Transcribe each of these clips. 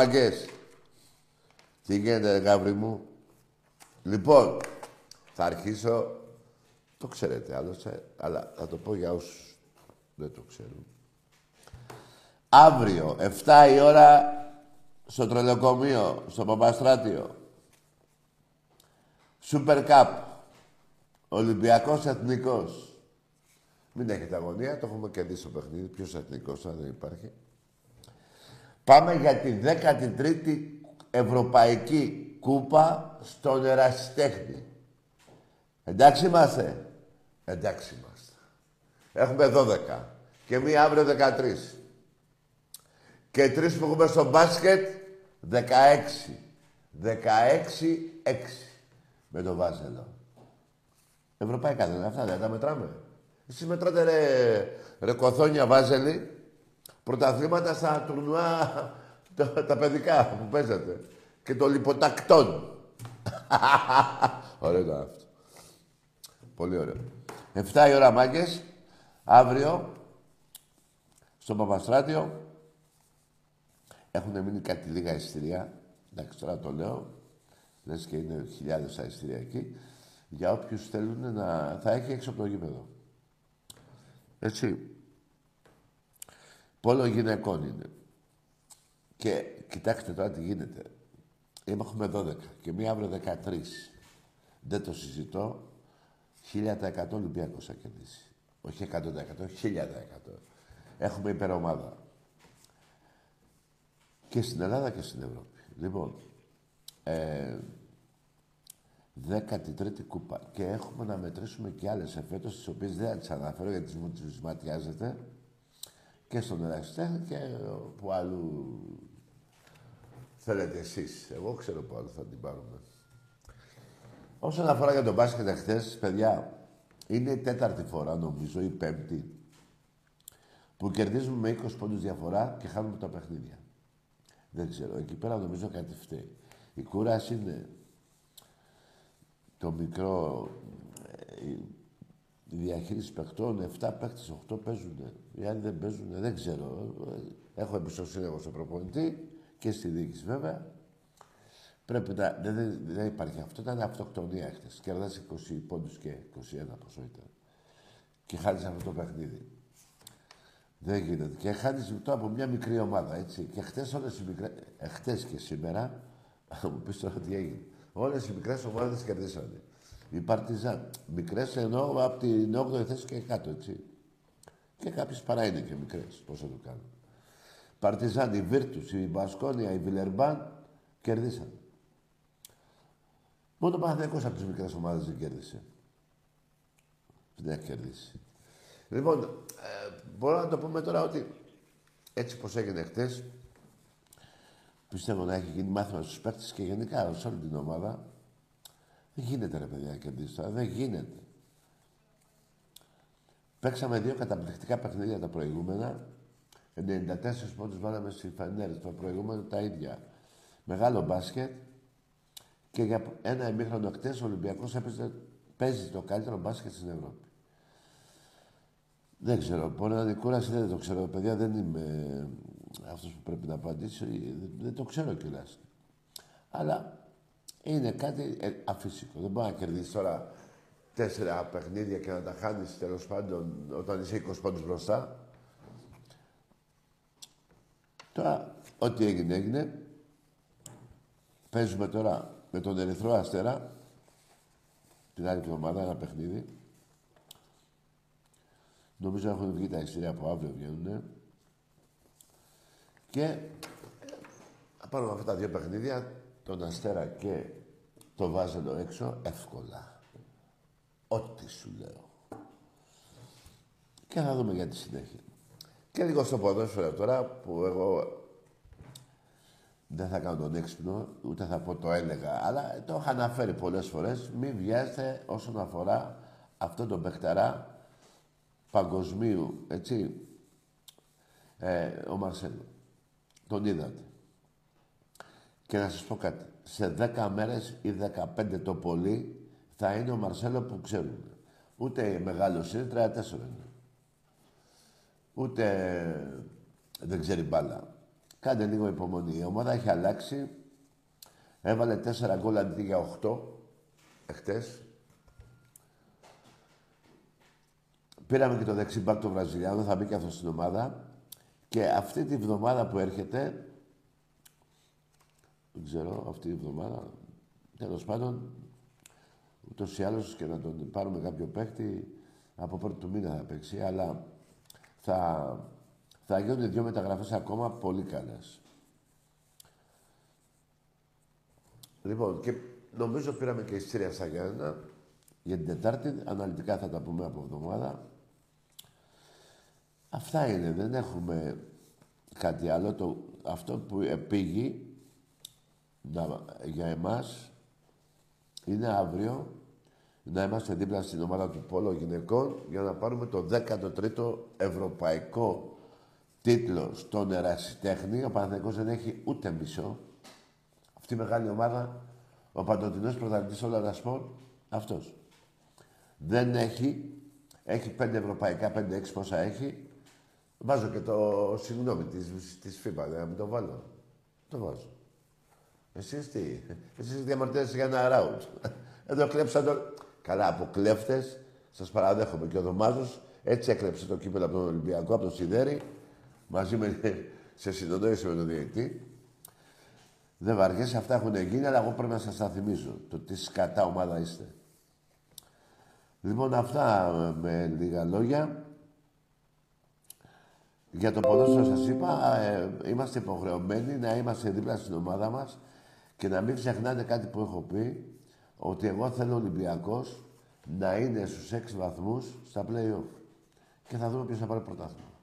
Μαγκές. Τι γίνεται, γάβρι μου. Λοιπόν, θα αρχίσω... Το ξέρετε άλλωστε, αλλά θα το πω για όσους δεν το ξέρουν. Αύριο, 7 η ώρα, στο τρελοκομείο, στο Παπαστράτιο. Super Cup. Ολυμπιακός Εθνικός. Μην έχετε αγωνία, το έχουμε κερδίσει το παιχνίδι. Ποιος εθνικός, αν δεν υπάρχει. Πάμε για τη 13η Ευρωπαϊκή Κούπα στον Ερασιτέχνη. Εντάξει είμαστε; Εντάξει είμαστε. Έχουμε 12. Και μία αύριο 13. Και τρεις που έχουμε στο μπάσκετ 16. 16-6. Με το Βάζελο. Ευρωπαϊκά δεν είναι αυτά, δεν τα μετράμε. Εσείς μετράτε ρε, ρε κοθόνια Βάζελη πρωταθλήματα στα τουρνουά τα, τα παιδικά που παίζατε. Και το λιποτακτών. ωραίο ήταν αυτό. Πολύ ωραίο. 7 η ώρα μάγκες, αύριο, στο Παπαστράτιο, έχουν μείνει κάτι λίγα εισιτήρια. Εντάξει, τώρα το λέω. Λες και είναι χιλιάδες τα εισιτήρια εκεί. Για όποιους θέλουν να... θα έχει έξω από το γήπεδο. Έτσι. Πόλο γυναικών είναι. Και κοιτάξτε τώρα τι γίνεται. Έχουμε 12 και μία αύριο 13. Δεν το συζητώ. 1000% Ολυμπιακός θα κερδίσει. Όχι 100%, 1000%. Έχουμε υπερομάδα. Και στην Ελλάδα και στην Ευρώπη. Λοιπόν, ε, 13η κούπα. Και έχουμε να μετρήσουμε και άλλες εφέτος, τις οποίες δεν θα τις αναφέρω γιατί τις ματιάζετε και στον Ερασιτέχνη και που άλλου θέλετε εσείς. Εγώ ξέρω που άλλο θα την πάρουμε. Όσον αφορά για τον μπάσκετ εχθές, παιδιά, είναι η τέταρτη φορά νομίζω, η πέμπτη, που κερδίζουμε με 20 πόντους διαφορά και χάνουμε τα παιχνίδια. Δεν ξέρω. Εκεί πέρα νομίζω κάτι φταίει. Η κούραση είναι το μικρό, ε, η διαχείριση παιχτών, 7 παίχτες, 8 παίζουν. Οι άλλοι δεν παίζουν, δεν ξέρω. Έχω εμπιστοσύνη εγώ στον προπονητή και στη διοίκηση βέβαια. Πρέπει να. Δεν, δεν, δεν υπάρχει αυτό. Ήταν αυτοκτονία χτες. Κερδά 20 πόντους και 21 πόσο ήταν. Και χάνει αυτό το παιχνίδι. Δεν γίνεται. Και χάνει το από μια μικρή ομάδα, έτσι. Και χτες όλες οι μικρές. Εχθέ και σήμερα, θα μου πεις τώρα τι έγινε. Όλες οι μικρές ομάδες κερδίσανε. Η Παρτιζάν. Μικρές εννοώ από την 8η θέση και κάτω, έτσι. Και κάποιες παρά είναι και μικρές. Πώς θα το κάνουν. Παρτιζάν, η Βίρτους, η Μπασκόνια, η Βιλερμπάν κερδίσαν. Μόνο ο Παναθηναϊκός από τις μικρές ομάδες δεν κέρδισε. Δεν έχει κερδίσει. Λοιπόν, ε, μπορώ να το πούμε τώρα ότι έτσι πως έγινε χτες, πιστεύω να έχει γίνει μάθημα στους παίκτες και γενικά σε όλη την ομάδα. Δεν γίνεται ρε παιδιά να κερδίσει τώρα, δεν γίνεται. Παίξαμε δύο καταπληκτικά παιχνίδια τα προηγούμενα. 94 πόντους βάλαμε στις φανέρες, το προηγούμενο τα ίδια. Μεγάλο μπάσκετ και για ένα ημίχρονο χτες ο Ολυμπιακός έπαιζε, παίζει το καλύτερο μπάσκετ στην Ευρώπη. Δεν ξέρω. Μπορεί να είναι κούραση, δεν το ξέρω. Παιδιά, δεν είμαι αυτός που πρέπει να απαντήσει. Δεν το ξέρω κιόλας. Αλλά είναι κάτι ε, αφύσικο. Δεν μπορεί να κερδίσει τώρα τέσσερα παιχνίδια και να τα χάνεις τέλος πάντων όταν είσαι 20 πόντους μπροστά. Τώρα, ό,τι έγινε, έγινε. Παίζουμε τώρα με τον Ερυθρό Αστέρα την άλλη εβδομάδα ένα παιχνίδι. Νομίζω έχουν βγει τα εισιτήρια από αύριο βγαίνουν. Και πάνω από αυτά τα δύο παιχνίδια, τον Αστέρα και το Βάζελο έξω, εύκολα. Ό,τι σου λέω. Και θα δούμε για τη συνέχεια. Και λίγο στο ποδόσφαιρο τώρα, που εγώ δεν θα κάνω τον έξυπνο, ούτε θα πω το έλεγα, αλλά το είχα αναφέρει πολλές φορές. Μην βιάζετε όσον αφορά αυτό τον παιχταρά παγκοσμίου, έτσι, ε, ο Μαρσέλο. Τον είδατε. Και να σας πω κάτι. Σε 10 μέρες ή 15 το πολύ θα είναι ο Μαρσέλο που ξέρουμε. Ούτε μεγάλο είναι, 34 είναι. Ούτε δεν ξέρει μπάλα. Κάντε λίγο υπομονή. Η ομάδα έχει αλλάξει. Έβαλε 4 γκολ αντί για 8 εχθές. Πήραμε και το δεξιμπάκ του Βραζιλιάνο, θα μπει και αυτός στην ομάδα. Και αυτή τη βδομάδα που έρχεται, δεν ξέρω, αυτή τη βδομάδα, τέλος πάντων, ούτως ή άλλως και να τον πάρουμε κάποιο παίχτη, από πρώτη του μήνα θα παίξει, αλλά θα, θα γίνονται δύο μεταγραφές ακόμα πολύ καλές. Λοιπόν, και νομίζω πήραμε και η στα Γιάννα για την Τετάρτη. Αναλυτικά θα τα πούμε από εβδομάδα. Αυτά είναι, δεν έχουμε κάτι άλλο. Το, αυτό που επήγει για εμάς είναι αύριο να είμαστε δίπλα στην ομάδα του Πόλο Γυναικών για να πάρουμε το 13ο Ευρωπαϊκό τίτλο στον ερασιτέχνη. Ο Παναθηναϊκός δεν έχει ούτε μισό. Αυτή η μεγάλη ομάδα, ο παντοτινός πρωταθλητής όλων των αυτός. Δεν έχει, έχει πέντε ευρωπαϊκά, πέντε έξι πόσα έχει, Βάζω και το συγγνώμη της, της FIBA, να μην το βάλω. Το βάζω. Εσείς τι, εσείς διαμαρτύρεστε για ένα ράουτ. Εδώ κλέψα το... Καλά, από κλέφτες, σας παραδέχομαι και ο Δωμάζος, έτσι έκλεψε το κύπελο από τον Ολυμπιακό, από τον Σιδέρη, μαζί με, σε συντονίση με τον διαιτητή. Δεν βαριέσαι, αυτά έχουν γίνει, αλλά εγώ πρέπει να σας τα θυμίζω. Το τι σκατά ομάδα είστε. Λοιπόν, αυτά με λίγα λόγια. Για το ποδόσφαιρο σας είπα, ε, είμαστε υποχρεωμένοι να είμαστε δίπλα στην ομάδα μας και να μην ξεχνάτε κάτι που έχω πει, ότι εγώ θέλω ο Ολυμπιακός να είναι στους 6 βαθμούς στα play-off. Και θα δούμε ποιος θα πάρει πρωτάθλημα.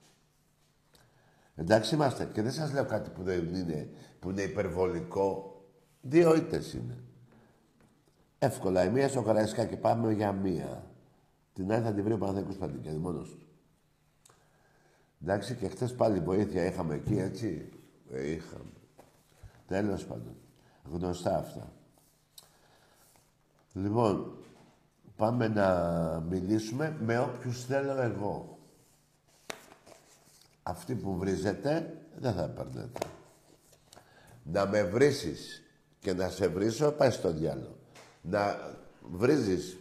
Εντάξει είμαστε. Και δεν σας λέω κάτι που δεν είναι, που είναι υπερβολικό. Δύο ήττες είναι. Εύκολα. Η μία στο και πάμε για μία. Την άλλη θα την βρει ο Παναθαϊκός Παντικιάδη μόνος του. Εντάξει, και χθες πάλι βοήθεια είχαμε εκεί, έτσι. Ε, είχαμε. Τέλος πάντων. Γνωστά αυτά. Λοιπόν, πάμε να μιλήσουμε με όποιους θέλω εγώ. Αυτοί που βρίζετε, δεν θα παίρνετε. Να με βρήσεις και να σε βρίσω, πάει στο διάλογο. Να βρίζεις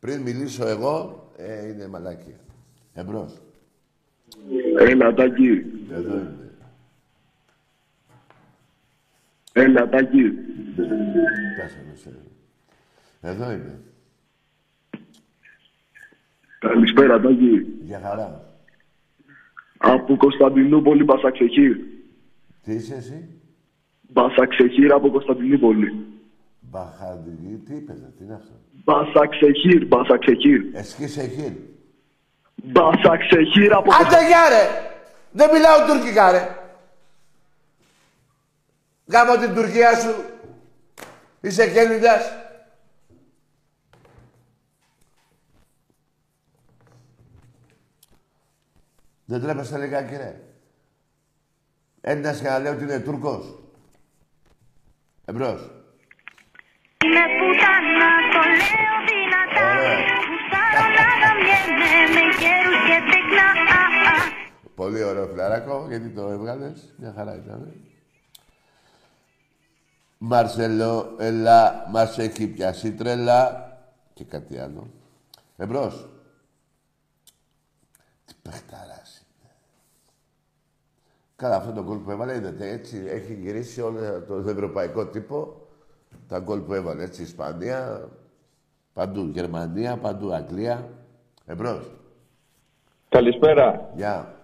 πριν μιλήσω εγώ, ε, είναι μαλάκια. Εμπρός. Έλα, Τάκη. Εδώ είμαι. Έλα, Τάκη. Κάσαμε σε. Εδώ είμαι. Καλησπέρα, Τάκη. Για χαρά. Από Κωνσταντινούπολη, Μπασαξεχήρ. Τι είσαι εσύ; Μπασαξεχήρ από Κωνσταντινούπολη. Μπαχαδιγή, τι είπες, τι είναι αυτό; Μπασαξεχήρ, Μπασαξεχήρ. Εσκή Σεχήρ. Μπάσα ξεχύρα από Άντε γεια ρε! Δεν μιλάω τουρκικά ρε! Γάμω την Τουρκία σου. Είσαι Κένιντας. Δεν τρέπεσαι λιγάκι ρε. Έλληνας και να λέει ότι είναι Τούρκος. Εμπρός. Είμαι πουτάνα, το λέω δυνατά Ωραία. Γουστάρω να γαμιέμαι με γέρους και τεκνά Α, α. Πολύ ωραίο φιλαράκο, γιατί το έβγαλες. Μια χαρά ήταν. Μαρσελό, έλα, μας έχει πιάσει τρέλα. Και κάτι άλλο. Εμπρός. Τι παιχταράς είναι. Καλά, αυτό το γκολ που έβαλε, είδατε, έτσι, έχει γυρίσει όλο το ευρωπαϊκό τύπο. Τα γκολ που έβαλε, έτσι, Ισπανία, παντού, Γερμανία, παντού, Αγγλία. Εμπρός. Καλησπέρα. Γεια.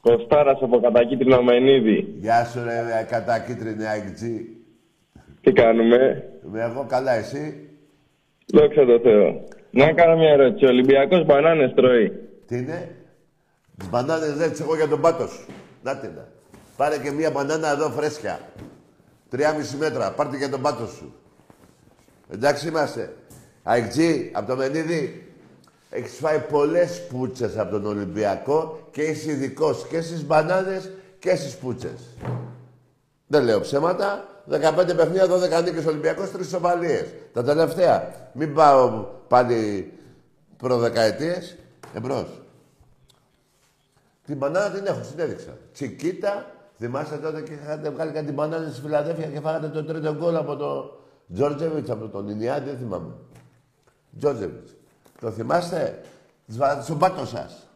Κωστάρας από κατακίτρινο Μενίδη. Γεια σου ρε κατακίτρινη αγγτζή. Τι κάνουμε; Με εγώ καλά εσύ; Δόξα τω Θεώ. Να κάνω μια ερώτηση. Ο Ολυμπιακός μπανάνες τρώει. Τι είναι; Τις μπανάνες δεν τις έχω για τον πάτο σου. Να την. να. Πάρε και μία μπανάνα εδώ φρέσκια. Τρία μέτρα. Πάρτε για τον πάτο σου. Εντάξει είμαστε. Αγγτζή, από το Μενίδη. Έχεις φάει πολλές πούτσες από τον Ολυμπιακό και είσαι ειδικός και στις μπανάνες και στις πούτσες. Δεν λέω ψέματα. 15 παιχνίδια, 12 νίκες Ολυμπιακός, 3 σοβαλίες. Τα τελευταία. Μην πάω πάλι προδεκαετίες. Εμπρός. Την μπανάνα την έχω, την έδειξα. Τσικίτα, θυμάστε τότε και είχατε βγάλει κάτι μπανάνα στη Φιλαδέφια και φάγατε το τρίτο γκολ από το Τζόρτζεβιτς, από τον Ινιάντη, δεν θυμάμαι. Τζόρτζεβιτς. Το θυμάστε, τις βάλατε στον πάτο σας.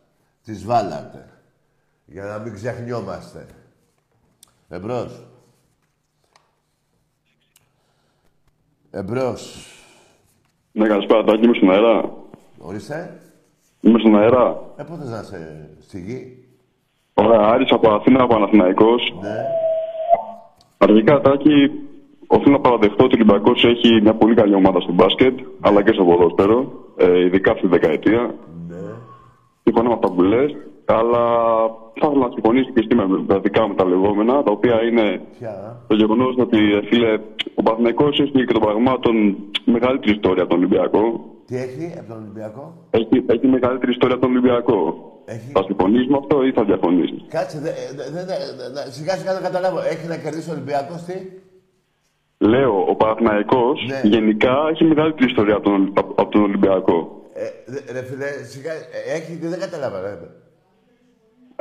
Τις βάλατε. Για να μην ξεχνιόμαστε. Εμπρός. Εμπρός. Ναι, καλησπέρα, Τάκη, είμαι στον αέρα. Ορίστε. Είμαι στον αέρα. Ε, πού θες να είσαι στη γη; Ωραία, Άρης από Αθήνα, Παναθηναϊκός. Ναι. Αρχικά, Τάκη, οφείλω να παραδεχτώ ότι ο Ολυμπιακός έχει μια πολύ καλή ομάδα στο μπάσκετ, αλλά και στο ποδόσφαιρο, ε, ειδικά αυτή τη δεκαετία. Ναι. Συμφωνώ με αυτά που λες, αλλά θα ήθελα να συμφωνήσω και εσύ με τα δικά μου τα λεγόμενα, τα οποία είναι Ποια; το γεγονός ότι, ε, φίλε, ο Παναθηναϊκός έχει και των πραγμάτων μεγαλύτερη ιστορία από τον Ολυμπιακό. Τι έχει από τον Ολυμπιακό; Έχει, έχει μεγαλύτερη ιστορία από τον Ολυμπιακό. Έχει. Θα συμφωνήσει με αυτό ή θα διαφωνήσει. Κάτσε, δε, δε, δε, δε- δε- σιγά σιγά δεν καταλάβω. Έχει να κερδίσει ο Ολυμπιακός τι; Λέω, ο Παναθηναϊκός Ναι. γενικά έχει μεγαλύτερη ιστορία από τον, από, από τον Ολυμπιακό. Ε, δε- ρε φίλε, σιγά, ε, έχει, τι δεν κατάλαβα ρε.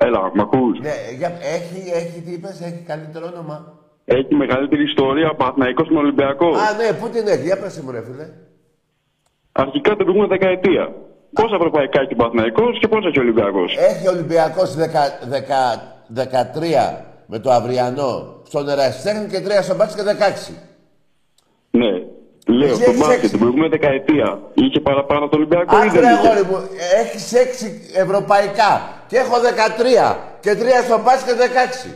Έλα, μ' ακούς. Ναι, για, έχει, έχει, τι είπες, έχει καλύτερο όνομα. Έχει μεγαλύτερη ιστορία ο Παναθηναϊκός στον Ολυμπιακό. Α, ναι, πού την έχει, για πες μου ρε φίλε. Αρχικά την προηγούμενη δεκαετία. Πόσα ευρωπαϊκά έχει ο Παναθηναϊκός και πόσα έχει ο Ολυμπιακός; Έχει ο Ολυμπιακός 13 με το αυριανό στον Ερασιτέχνη και 3 στο μπάτσι και 16. Ναι. Λέω, Εσύ στο έχεις μπάσκετ έξι. την προηγούμενη δεκαετία είχε παραπάνω από τον Ολυμπιακό ή Άκρε δεν είχε; αγόρι μου, έχεις 6 ευρωπαϊκά και έχω 13 και 3 στο μπάτσι και 16.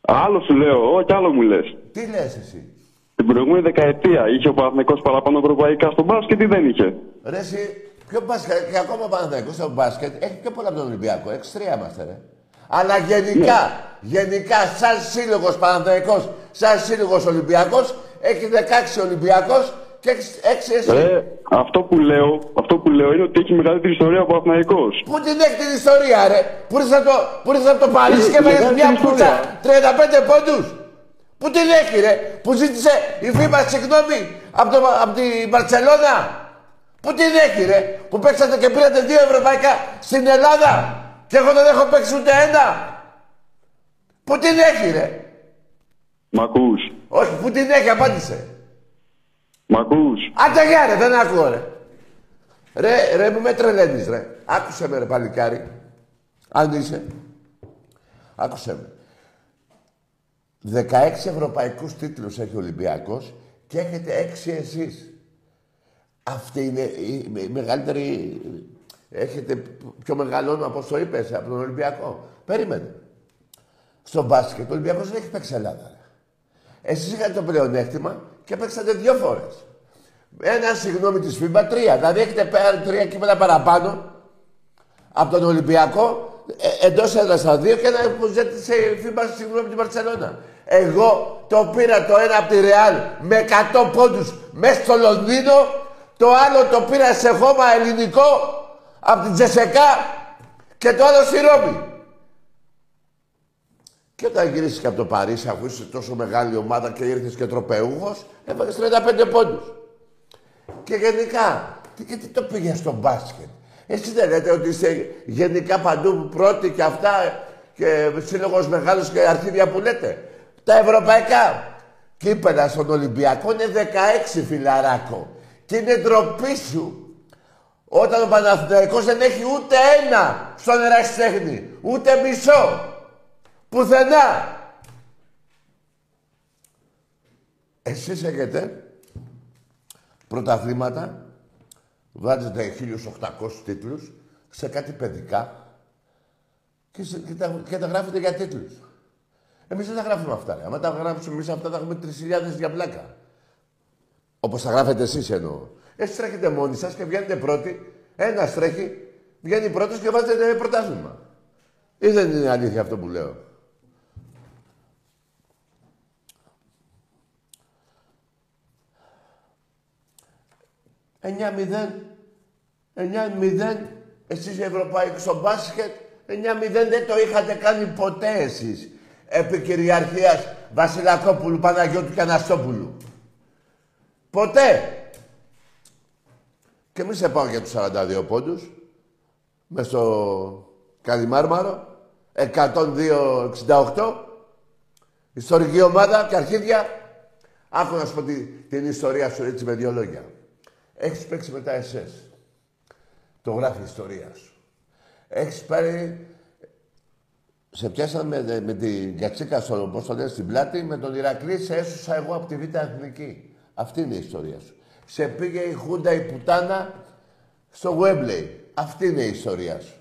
Άλλο σου λέω, όχι άλλο μου λες. Τι λες εσύ; Την προηγούμενη δεκαετία είχε ο Παναθηναϊκός παραπάνω ευρωπαϊκά στο μπάσκετ ή δεν είχε; Ρε εσύ, ποιο μπάσκετ, και ακόμα ο Παναθηναϊκός στο μπάσκετ έχει πιο πολλά από τον Ολυμπιακό. 6-3 είμαστε ρε. Αλλά γενικά, γενικά σαν σύλλογος Παναθηναϊκός, σαν σύλλογος Ολυμπιακός, έχει 16 Ολυμπιακός και 6 εσύ. Ε, αυτό που λέω, αυτό που λέω είναι ότι έχει μεγαλύτερη ιστορία ο Παναθηναϊκός. Πού την έχει την ιστορία, ρε; Πού ήρθες από το, πού ήρθες από το Παρίσι και Ε, έβαλες μεγάλη μια ιστορία. πουτσα 35 πόντους; Πού την έχει, ρε; Που ζήτησε η FIBA συγγνώμη από, το, από τη Μπαρτσελώνα. Πού την έχει, ρε; Που παίξατε και πήρατε δύο ευρωπαϊκά στην Ελλάδα. Και εγώ δεν έχω παίξει ούτε ένα; Πού την έχει, ρε; Μ' ακούς. Όχι, πού την έχει, απάντησε. Μ' ακούς; Άντε γεια, ρε, δεν ακούω, ρε. Ρε, ρε, μου με τρελαίνεις, ρε. Άκουσε με, ρε, παλικάρι. Αν είσαι. Άκουσε με. 16 ευρωπαϊκούς τίτλους έχει ο Ολυμπιακός και έχετε 6 εσείς. Αυτή είναι η η μεγαλύτερη... Έχετε πιο μεγάλο όνομα, όπως το είπες, από τον Ολυμπιακό. Περίμενε. Στο μπάσκετ, ο Ολυμπιακός δεν έχει παίξει Ελλάδα. Ρε. Εσείς είχατε το πλεονέκτημα και παίξατε δύο φορές. Ένα συγγνώμη της FIBA, τρία. Δηλαδή έχετε πάρει τρία κύπελα παραπάνω από τον Ολυμπιακό ε, εντός έδρα στα δύο και ένα που ζήτησε φίμπα συγγνώμη από την Παρσελώνα. Εγώ το πήρα το ένα από τη Ρεάλ με 100 πόντους μέσα στο Λονδίνο, το άλλο το πήρα σε χώμα ελληνικό από την Τζεσεκά και το άλλο στη Ρώμη. Και όταν γυρίσει και από το Παρίσι, αφού είσαι τόσο μεγάλη ομάδα και ήρθες και τροπεούχος, έβαλε 35 πόντους. Και γενικά, τι, και τι το πήγες στο μπάσκετ; Εσύ δεν λέτε ότι είστε γενικά παντού πρώτοι και αυτά και σύλλογος μεγάλος και αρχίδια που λέτε. Τα ευρωπαϊκά κύπελα στον Ολυμπιακό είναι 16 φιλαράκο. Και είναι ντροπή σου όταν ο Παναθηναϊκός δεν έχει ούτε ένα στον ερασιτέχνη, ούτε μισό. Πουθενά. Εσείς έχετε πρωταθλήματα, βάζετε 1.800 τίτλους σε κάτι παιδικά και, σε, και, τα, και τα γράφετε για τίτλους. Εμείς δεν τα γράφουμε αυτά. Ρε. Αν τα γράψουμε εμείς αυτά, θα έχουμε 3.000 για πλάκα. Όπως τα γράφετε εσείς εννοώ. Εσείς τρέχετε μόνοι σας και βγαίνετε πρώτοι. Ένας τρέχει, βγαίνει πρώτος και βάζετε πρωτάθλημα. Ή δεν είναι αλήθεια αυτό που λέω. 9-0. 9-0. Εσείς Ευρωπαϊκοί στο μπάσκετ. 9-0 δεν το είχατε κάνει ποτέ εσείς. Επί κυριαρχίας Βασιλακόπουλου, Παναγιώτου και Αναστόπουλου. Ποτέ. Και μη σε πάω για τους 42 πόντους. μες στο Καλιμάρμαρο. 102-68. Ιστορική ομάδα και αρχίδια. Άκου να σου πω την ιστορία σου έτσι με δύο λόγια. Έχεις παίξει με τα SS. Το γράφει η ιστορία σου. Έχεις πάρει... Σε πιάσαμε με, με την κατσίκα στο, πώς το λένε, στην πλάτη, με τον Ηρακλή σε έσωσα εγώ από τη Β' Εθνική. Αυτή είναι η ιστορία σου. Σε πήγε η Χούντα η Πουτάνα στο Wembley. Αυτή είναι η ιστορία σου.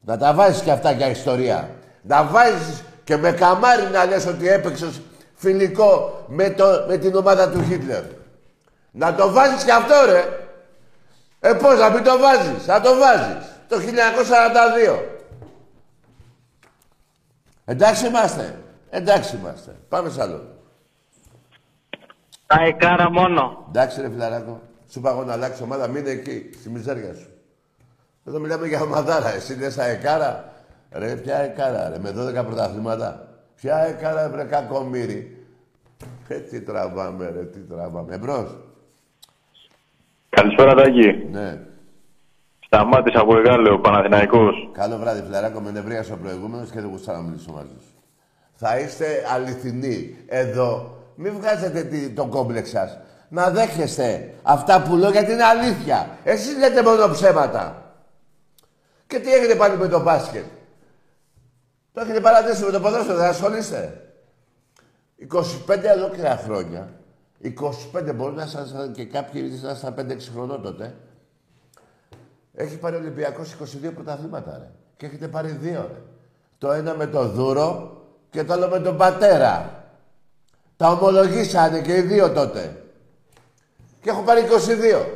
Να τα βάζεις και αυτά για ιστορία. Να βάζεις και με καμάρι να λες ότι έπαιξες φιλικό με, το, με την ομάδα του Χίτλερ. Να το βάζεις και αυτό ρε. Ε, πώς να μην το βάζεις. Να το βάζεις. Το 1942. Εντάξει είμαστε. Εντάξει είμαστε. Πάμε σ' άλλο. Τα εκάρα μόνο. Εντάξει ρε φιλαράκο. Σου είπα εγώ να αλλάξει ομάδα. Μείνε εκεί. Στη μιζέρια σου. Εδώ μιλάμε για ομαδάρα. Εσύ λες τα εκάρα. Ρε, ποια εκάρα ρε. Με 12 πρωταθλήματα. Ποια εκάρα βρε κακομύρι. Ε, τι τραβάμε ρε, τι τραβάμε. Εμπρός. Καλησπέρα, Τάκη. Ναι. Σταμάτησα από Εγάλεο, Παναθηναϊκός. Καλό βράδυ, φιλαράκο. Με νευρίασε ο προηγούμενος και δεν γουστάω να μιλήσω μαζί σου. Θα είστε αληθινοί εδώ. Μην βγάζετε τι, το κόμπλεξ σας. Να δέχεστε αυτά που λέω γιατί είναι αλήθεια. Εσείς λέτε μόνο ψέματα. Και τι έχετε πάλι με το μπάσκετ; Το έχετε παρατήσει με το ποδόσφαιρο, δεν ασχολείστε; 25 ολόκληρα χρόνια 25 μπορεί να ήσασταν και κάποιοι ήσασταν 5-6 χρονών τότε. Έχει πάρει ο Ολυμπιακός 22 πρωταθλήματα, ρε. Και έχετε πάρει δύο, ρε. Το ένα με το Δούρο και το άλλο με τον Πατέρα. Τα ομολογήσανε και οι δύο τότε. Και έχω πάρει 22.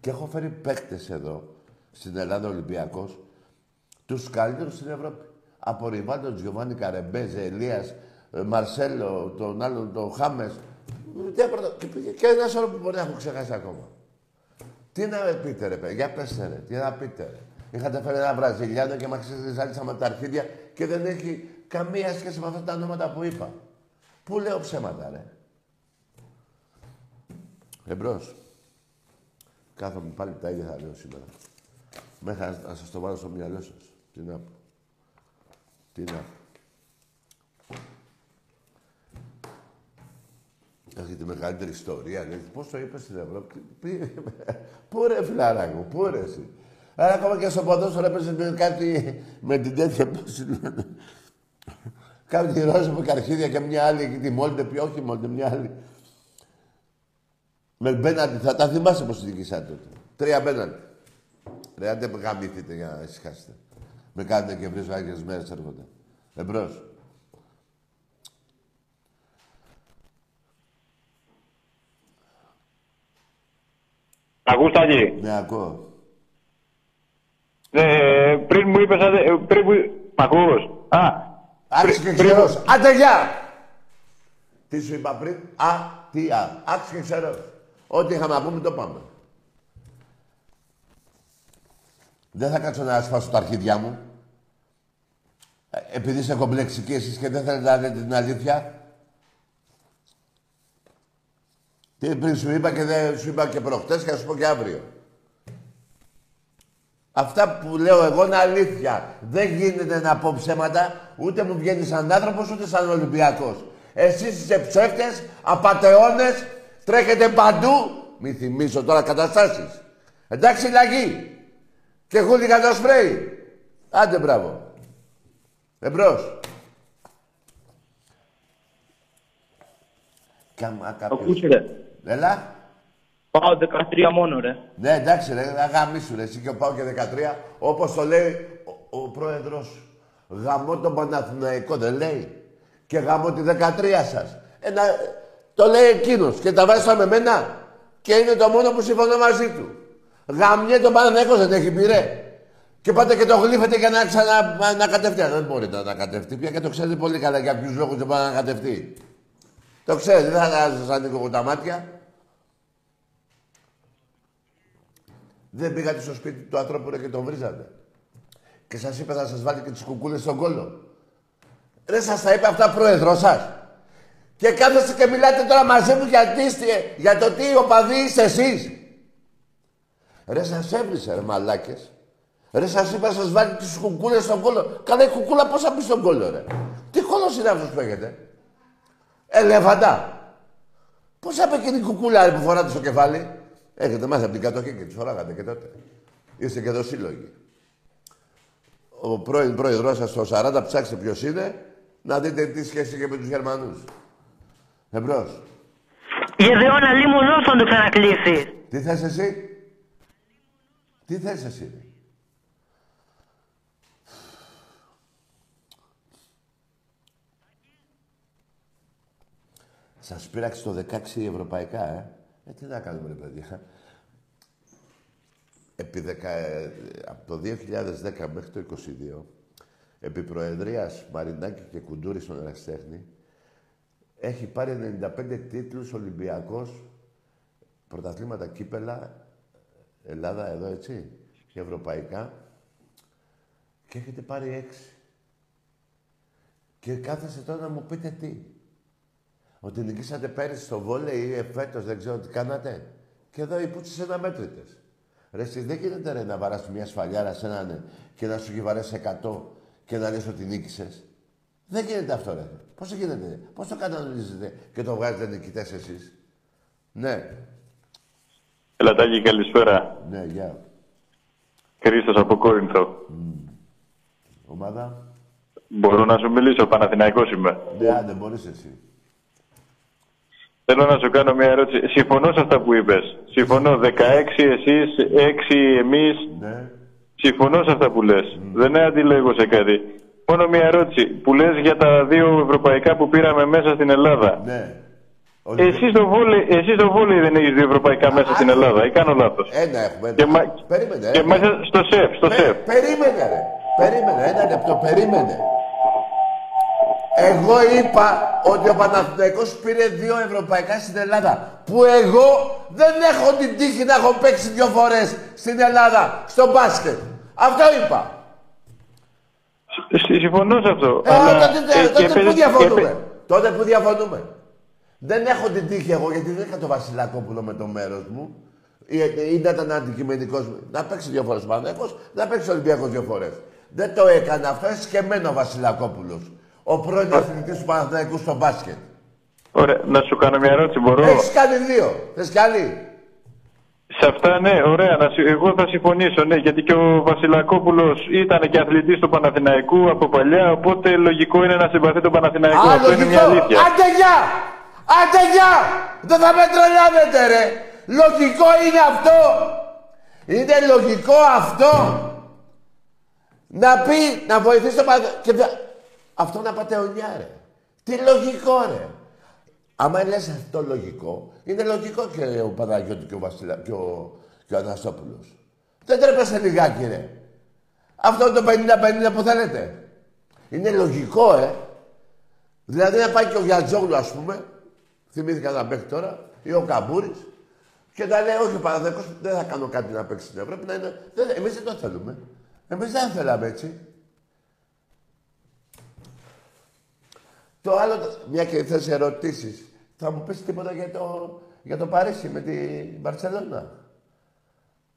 Και έχω φέρει παίκτες εδώ, στην Ελλάδα Ολυμπιακός, τους καλύτερους στην Ευρώπη. Από Ριβάντο, Γιωβάνι Καρεμπέζε, Ελίας, ε, Μαρσέλο, τον άλλον, τον Χάμες, τι έπρεπε, και πήγε και ένα άλλο που μπορεί να έχω ξεχάσει ακόμα. Τι να πείτε ρε παιδιά, για πέστε ρε, τι να πείτε ρε. Είχατε φέρει ένα Βραζιλιάνο και μας ξεζάλισαμε τα αρχίδια και δεν έχει καμία σχέση με αυτά τα ονόματα που είπα. Πού λέω ψέματα ρε. Εμπρός. Κάθομαι πάλι τα ίδια θα λέω σήμερα. Μέχρι να σας το βάλω στο μυαλό σας. Τι να πω. Τι να πω. Έχει τη μεγαλύτερη ιστορία. Λέει, πώς το είπες στην Ευρώπη; Πού ρε φιλαράκο, πού ρε εσύ; Άρα ακόμα και στο ποδόσφαιρο έπαιζε κάτι με την τέτοια πώς Κάτι ρόζα με καρχίδια και μια άλλη εκεί τη Μόλτε, πιο όχι Μόλτε, μια άλλη. Με μπέναντι, θα τα θυμάσαι πώς διοικήσατε τότε. Τρία μπέναντι. Ρε, αν δεν γαμηθείτε για να ησυχάσετε. Με κάνετε και βρεις άγιες μέρες έρχονται. Εμπρός. Ακούς, Τάκη. Ναι, ακούω. Ε, πριν μου είπες, άντε, ε, πριν μου... Μ' ακούς; Α, Άξιο και πριν- ξερός. Άντε γεια! Τι σου είπα πριν; Α, τι α. Άξιο και ξερός. Ό,τι είχαμε να πούμε το πάμε. Δεν θα κάτσω να ασφάσω τα αρχίδια μου. Ε, Επειδή είστε κομπλεξικοί εσείς και δεν θέλετε να δείτε την αλήθεια. Τι πριν σου είπα και δεν σου είπα και προχτές και θα σου πω και αύριο. Αυτά που λέω εγώ είναι αλήθεια. Δεν γίνεται να πω ψέματα, ούτε μου βγαίνει σαν άνθρωπος, ούτε σαν Ολυμπιακός. Εσείς είστε ψεύτες, απατεώνες, τρέχετε παντού. Μη θυμίσω τώρα καταστάσεις. Εντάξει, λαγί. Και χούλιγα το σπρέι. Άντε, μπράβο. Εμπρός. Κάμα κάποιος... Ακούσε ρε. Έλα. Πάω 13 μόνο ρε. Ναι, εντάξει, ρε, αγαμίσου, ρε. Εσύ και πάω και 13. Όπως το λέει ο, ο πρόεδρος σου. Γαμώ τον Παναθηναϊκό, δεν λέει. Και γαμώ τη 13 σας. Ένα, το λέει εκείνος και τα βάζει με μένα. Και είναι το μόνο που συμφωνώ μαζί του. Γαμιέ τον Παναθηναϊκό, δεν έχει πει, ρε. Και πάτε και το γλύφετε για να ξανανακατευτεί. Δεν μπορείτε να ανακατευτεί πια και το ξέρετε πολύ καλά για ποιους λόγους δεν μπορεί να ανακατευτεί. Το ξέρετε, δεν θα σα ανοίγω εγώ τα μάτια. Δεν πήγατε στο σπίτι του ανθρώπου ρε, και τον βρίζατε. Και σας είπε να σας βάλει και τις κουκούλες στον κόλλο. Ρε σας τα είπε αυτά πρόεδρος σας. Και κάθεστε και μιλάτε τώρα μαζί μου γιατί είστε, για το τι οπαδοί είστε εσείς. Ρε σας έβρισε ρε μαλάκες. Ρε σας είπα να σας βάλει τις κουκούλες στον κόλλο. Καλά η κουκούλα πώς θα μπει στον κόλλο ρε. Τι κόλλος είναι αυτός που έχετε; Ελέφαντα. Πώς θα πει εκείνη η κουκούλα ρε, που φοράτε στο κεφάλι; Έχετε μάθει από την κατοχή και τη φοράγατε και τότε. Είστε και εδώ σύλλογοι. Ο πρώην πρόεδρός σας το 40 ψάξτε ποιος είναι, να δείτε τι σχέση και με τους Γερμανούς. Εμπρός. Γεδεώνα λίμωνος θα το ξανακλείσεις. Τι θες εσύ; Τι θες εσύ; Ρε; Σας πείραξε το 16 ευρωπαϊκά, ε. Ε, τι να κάνουμε, ρε παιδιά. Επί δεκα... ε, από το 2010 μέχρι το 2022, επί Προεδρίας Μαρινάκη και Κουντούρης στον Εραστέχνη, έχει πάρει 95 τίτλους Ολυμπιακός, πρωταθλήματα κύπελα, Ελλάδα εδώ έτσι, και ευρωπαϊκά, και έχετε πάρει έξι. Και κάθεσε τώρα να μου πείτε τι. Ότι νικήσατε πέρυσι στο βόλεϊ ή φέτος, δεν ξέρω τι κάνατε. Και εδώ οι πούτσες είναι αμέτρητες. Ρε, εσύ δεν γίνεται ρε, να βαράς μια σφαλιάρα σε έναν και να σου έχει βαρέσει 100 και να λες ότι νίκησες. Δεν γίνεται αυτό, ρε. Πώς γίνεται, πώς το κανονίζετε και το βγάζετε νικητές εσείς. Ναι, Ελατάκη, καλησπέρα. ναι, γεια. Χρήστος από Κόρινθο. Ομάδα. Μπορώ να σου μιλήσω, Παναθηναϊκός είμαι. Ναι, άντε, μπορείς εσύ. Θέλω να σου κάνω μια ερώτηση. Συμφωνώ σε αυτά που είπες. Συμφωνώ. 16 εσείς, 6 εμείς. Ναι. Συμφωνώ σε αυτά που λες. Δεν αντιλέγω σε κάτι. Μόνο μια ερώτηση. Που λες για τα δύο ευρωπαϊκά που πήραμε μέσα στην Ελλάδα. Ναι. Εσύ στο βόλεϊ, εσύ στο βόλεϊ δεν έχεις δύο ευρωπαϊκά μέσα στην Ελλάδα. Ή κάνω λάθος. Ένα έχουμε. Και, μα... Περίμενε, και ένα. μέσα στο σεφ, στο Πε- σεφ. Περίμενε, ρε. Περίμενε, ένα λεπτό, περίμενε. Εγώ είπα ότι ο Παναθηναϊκός πήρε δύο ευρωπαϊκά στην Ελλάδα. Που εγώ δεν έχω την τύχη να έχω παίξει δύο φορές στην Ελλάδα, στο μπάσκετ. Αυτό είπα. Συ- Συμφωνώ σε αυτό. Ε, αλλά, τότε, ε, τότε, και που παίζεις- διαφωνούμε. και παί- Τότε που διαφωνούμε. Δεν έχω την τύχη εγώ, γιατί δεν είχα το Βασιλακόπουλο με το μέρος μου. Ή, ή να ήταν αντικειμενικός μου. Να παίξει δύο φορές Παναθηναϊκός, να παίξει Ολυμπιακός δύο φορές. Δεν το έκανε αυτό, έτσι και εμένα ο Βασιλακόπουλος. Ο πρώην αθλητής του Παναθηναϊκού στο μπάσκετ. Ωραία, να σου κάνω μια ερώτηση, μπορώ; Έχεις κάνει δύο. Θες κι άλλη; Σε αυτά, ναι, ωραία. Να, συ- εγώ θα συμφωνήσω, ναι, γιατί και ο Βασιλακόπουλος ήταν και αθλητής του Παναθηναϊκού από παλιά, οπότε λογικό είναι να συμπαθεί τον Παναθηναϊκό. Α, Αυτό είναι μια λογικό. αλήθεια. Άντε γεια! Άντε γεια! Δεν θα με τρελάνετε ρε! Λογικό είναι αυτό! Είναι λογικό αυτό! Να πει, να βοηθήσει το πατέρα. Και θα- Αυτό να πατεωνιά ρε. Τι λογικό ρε. Άμα λες αυτό λογικό, είναι λογικό και ο Παναγιώτης και ο Βασιλα... και ο, και ο Αναστόπουλος. Δεν τρέπεσαι λιγάκι ρε. Αυτό είναι το 50-50 που θέλετε. Είναι λογικό, ε. Δηλαδή να πάει και ο Γιατζόγλου, ας πούμε, θυμήθηκα να παίξει τώρα, ή ο Καμπούρης, και να λέει, όχι ο Παναθηναϊκός δεν θα κάνω κάτι να παίξει στην Ευρώπη, να είναι... Δεν, εμείς δεν το θέλουμε. Εμείς δεν θέλαμε έτσι. Το άλλο, μια και θες ερωτήσεις, θα μου πεις τίποτα για το, για το Παρίσι με την Μπαρσελόνα;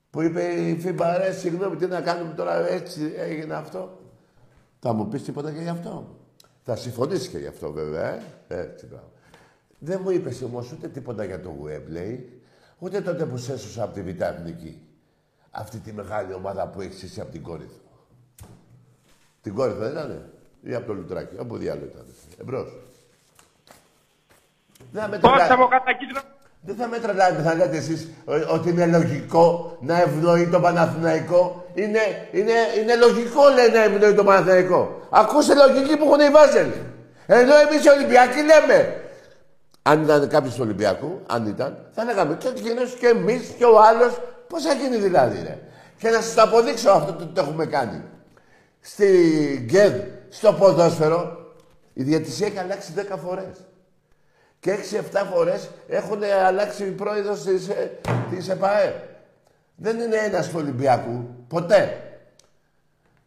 Που είπε η Φίμπα, ρε, συγγνώμη, τι να κάνουμε τώρα, έτσι έγινε αυτό. Θα μου πεις τίποτα και γι' αυτό. Θα συμφωνήσεις και γι' αυτό, βέβαια, ε. Έτσι, μπράβο. Δεν μου είπες όμως ούτε τίποτα για το Webley, ούτε τότε που σε έσωσα από τη Β' Εθνική. Αυτή τη μεγάλη ομάδα που έχεις εσύ από την Κόρυθο. Την Κόρυθο δεν ήταν, ή από το Λουτράκι, όπου διάλογο ήταν. Εμπρός. Δεν θα με Πώς θα τρελά- μου κατακίτρω. δεν θα με τρελάτε, θα λέτε εσείς ο- ότι είναι λογικό να ευνοεί τον Παναθηναϊκό; Είναι, είναι, είναι λογικό, λέει, να ευνοεί τον Παναθηναϊκό. Ακούστε λογική που έχουν οι Βάζελοι. Ενώ εμείς οι Ολυμπιακοί λέμε. Αν ήταν κάποιος του Ολυμπιακού, αν ήταν, θα λέγαμε και εκείνος και εμείς και ο άλλος. Πώς θα γίνει δηλαδή, ρε; Και να σας το αποδείξω αυτό το, το έχουμε κάνει. Στη ΓΚΕΔ, στο ποδόσφαιρο, η διαιτησία έχει αλλάξει 10 φορές. Και 6-7 φορές έχουν αλλάξει οι πρόεδρος της, ε, της ΕΠΑΕ. Δεν είναι ένας του Ολυμπιακού. Ποτέ.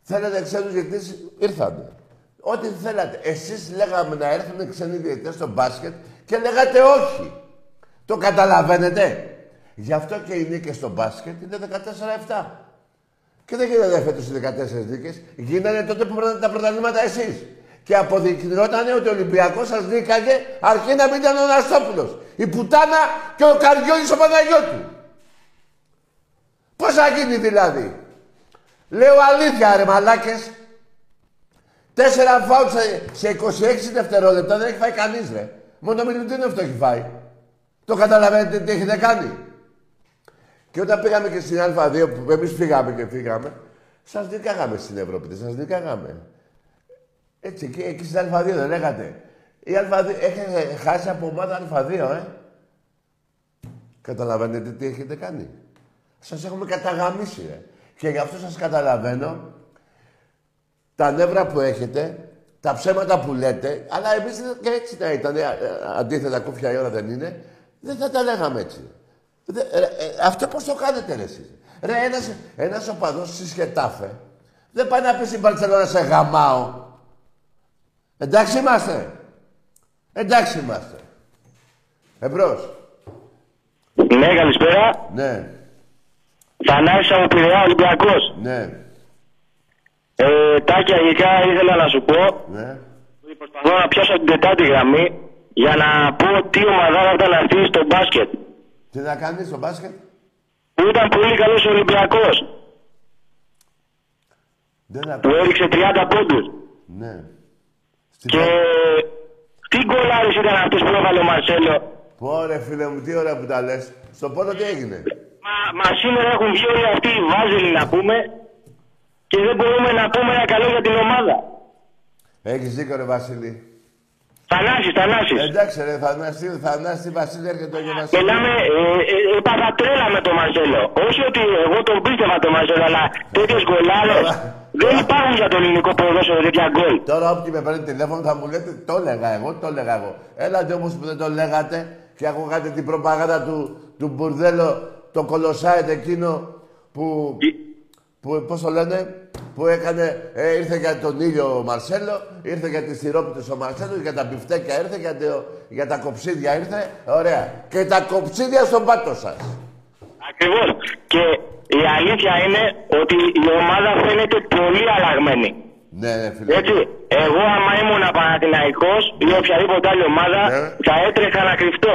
Θέλετε ξένους διαιτητές, ήρθανε. Ό,τι θέλατε. Εσείς λέγαμε να έρθουν ξένοι διαιτητές στο μπάσκετ και λέγατε όχι. Το καταλαβαίνετε. Γι' αυτό και οι νίκες στο μπάσκετ είναι 14-7. Και δεν γίνανε φέτος οι 14 νίκες. Γίνανε τότε που πήρατε τα πρωταθλήματα εσείς. Και αποδεικνυόταν ότι ο Ολυμπιακός σας νίκαγε αρκεί να μην ήταν ο Αναστόπουλος. Η Πουτάνα και ο Καριόλης ο Παναγιώτου. Πώς θα γίνει δηλαδή; Λέω αλήθεια ρε μαλάκες. Τέσσερα φάουλ σε, σε 26 δευτερόλεπτα δεν έχει φάει κανείς ρε. Μόνο ο Μιλουτίνοφ το έχει φάει. Το καταλαβαίνετε τι έχετε κάνει. Και όταν πήγαμε και στην Α2, που εμείς πήγαμε και φύγαμε, σας νικάγαμε στην Ευρώπη, δεν σας νικάγαμε. Έτσι, εκεί, εκεί στην Α2 δεν λέγατε. Η Α2 έχει χάσει από ομάδα Α2, ε. Καταλαβαίνετε τι έχετε κάνει. Σας έχουμε καταγαμίσει, ρε. Και γι' αυτό σας καταλαβαίνω τα νεύρα που έχετε, τα ψέματα που λέτε, αλλά εμείς και έτσι να ήταν, ε, ε, αντίθετα κούφια η ώρα δεν είναι, δεν θα τα λέγαμε έτσι. Δε, ρε, ε, αυτό πώς το κάνετε ρε εσείς; Ρε, ένας, ένας οπαδός στη Σχετάφε δεν πάει να πει στην Παρτσελώνα σε γαμάω. Εντάξει είμαστε. Εντάξει είμαστε. Εμπρός. Ναι, καλησπέρα. Ναι, Θανάσης από Πειραιά Ολυμπιακός. ναι, Ε, Τάκη, αγικά ήθελα να σου πω ναι. ότι προσπαθώ να πιάσω την τετάρτη γραμμή για να πω τι ομαδάρα ήταν αυτή στο μπάσκετ. Τι να κάνεις στο μπάσκετ; Που ήταν πολύ καλός ο Ολυμπιακός. Δεν Που ακούω. έριξε 30 πόντους. Ναι. Στη Και τι γκολάρες ήταν αυτές που έβαλε ο Μαρσέλο; Πω ρε φίλε μου, τι ωραία που τα λες. Στο πόνο τι έγινε; Μα, μα σήμερα έχουν βγει όλοι αυτοί οι βάζελοι να πούμε και δεν μπορούμε να πούμε ένα καλό για την ομάδα. Έχεις δίκιο ρε Βασίλη. Θανάσης, Θανάσης. Εντάξει ρε Θανάση, Θανάση Βασίλη έρχεται ο Βασίλη. Μιλάμε, ε, ε, έπαθα τρέλα με τον Μαρσέλο. Όχι ότι εγώ τον πίστευα τον Μαρσέλο, αλλά τέτοιες γκολάρες δεν υπάρχουν για το ελληνικό ποδόσφαιρο τέτοια γκολ. Τώρα όποιοι με παίρνει τηλέφωνο θα μου λέτε το έλεγα εγώ, το έλεγα εγώ. Έλατε όμως που δεν το λέγατε και ακούγατε την προπαγάνδα του, του μπουρδέλο, το κολοσάιτ εκείνο που, που πώς το λένε, που έκανε, ε, ήρθε για τον ήλιο ο Μαρσέλο, ήρθε για τις τυρόπιτες ο Μαρσέλο, για τα μπιφτέκια ήρθε, για, το, για τα κοψίδια ήρθε, ωραία. Και τα κοψίδια στον πάτο σας. Ακριβώς. Και η αλήθεια είναι ότι η ομάδα φαίνεται πολύ αλλαγμένη. Ναι, ναι, φίλε. Έτσι, εγώ άμα ήμουν Παναθηναϊκός ή οποιαδήποτε άλλη ομάδα Ναι. θα έτρεχα να κρυφτώ.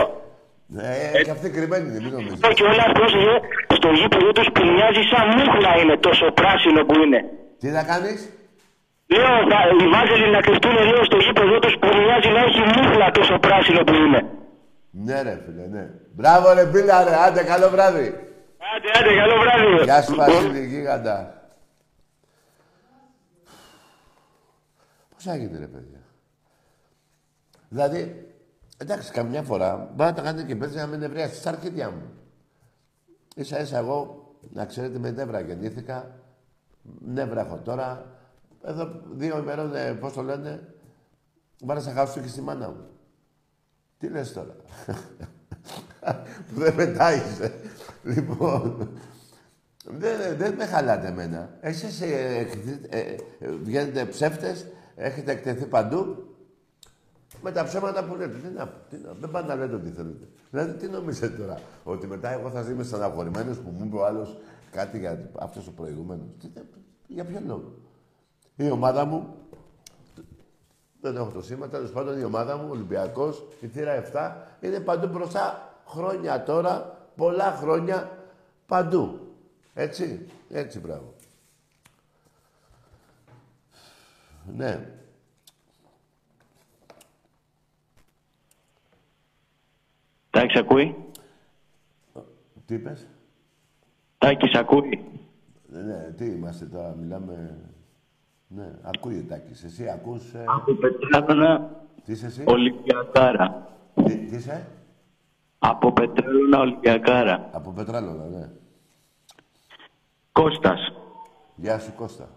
Ναι, και αυτή κρυμμένη είναι, μην νομίζεις. Αυτό και όλα πρόσεχε στο γήπεδο τους που μοιάζει σαν μούχλα είναι τόσο πράσινο που είναι. Τι να κάνεις; Λέω, θα, οι Βάζελοι να κρυφτούν λέω στο γήπεδο τους που μοιάζει να έχει μούχλα τόσο πράσινο που είναι. Ναι ρε φίλε, ναι. Μπράβο ρε Μπίλα ρε, άντε καλό βράδυ. Άντε, άντε, καλό βράδυ. Γεια σου Βασίλη, γίγαντα. Πώς έγινε ρε παιδιά; Δηλαδή, εντάξει, καμιά φορά μπορεί να τα κάνετε και πέτσε να μην νευριάσει στα αρχίδια μου. Ίσα ίσα εγώ, να ξέρετε, με νεύρα γεννήθηκα. Νεύρα έχω τώρα. Εδώ δύο ημερών, ε, πώς το λένε, βάλα σαν χαστούκι στη μάνα μου. Τι λες τώρα; Που δεν μετάγησε. Λοιπόν, δεν, δεν με χαλάτε εμένα. Εσείς ε, ε, ε, βγαίνετε ψεύτες, έχετε εκτεθεί παντού. Με τα ψέματα που λέτε. Τι να, πω, τι να, δεν πάνε να λέτε ό,τι θέλετε. Δηλαδή, τι νομίζετε τώρα, ότι μετά εγώ θα είμαι στεναχωρημένος που μου είπε ο άλλος κάτι για αυτός ο προηγούμενος. Τι, για ποιο λόγο. Η ομάδα μου, δεν έχω το σήμα, τέλος πάντων η ομάδα μου, ο Ολυμπιακός, η θύρα 7, είναι παντού μπροστά χρόνια τώρα, πολλά χρόνια παντού. Έτσι, έτσι μπράβο. Ναι. Τάκης ακούει; Τι είπες; Τάκης ακούει; Ναι, τι είμαστε τώρα, μιλάμε... Ναι, ακούει ο Τάκης. Εσύ ακούς... ε, Από Πετράλωνα Τι είσαι εσύ; Ολυμπιακάρα. Τι, τι είσαι; Από Πετράλωνα Ολυμπιακάρα. Από Πετράλωνα, ναι. Κώστας. Γεια σου Κώστα.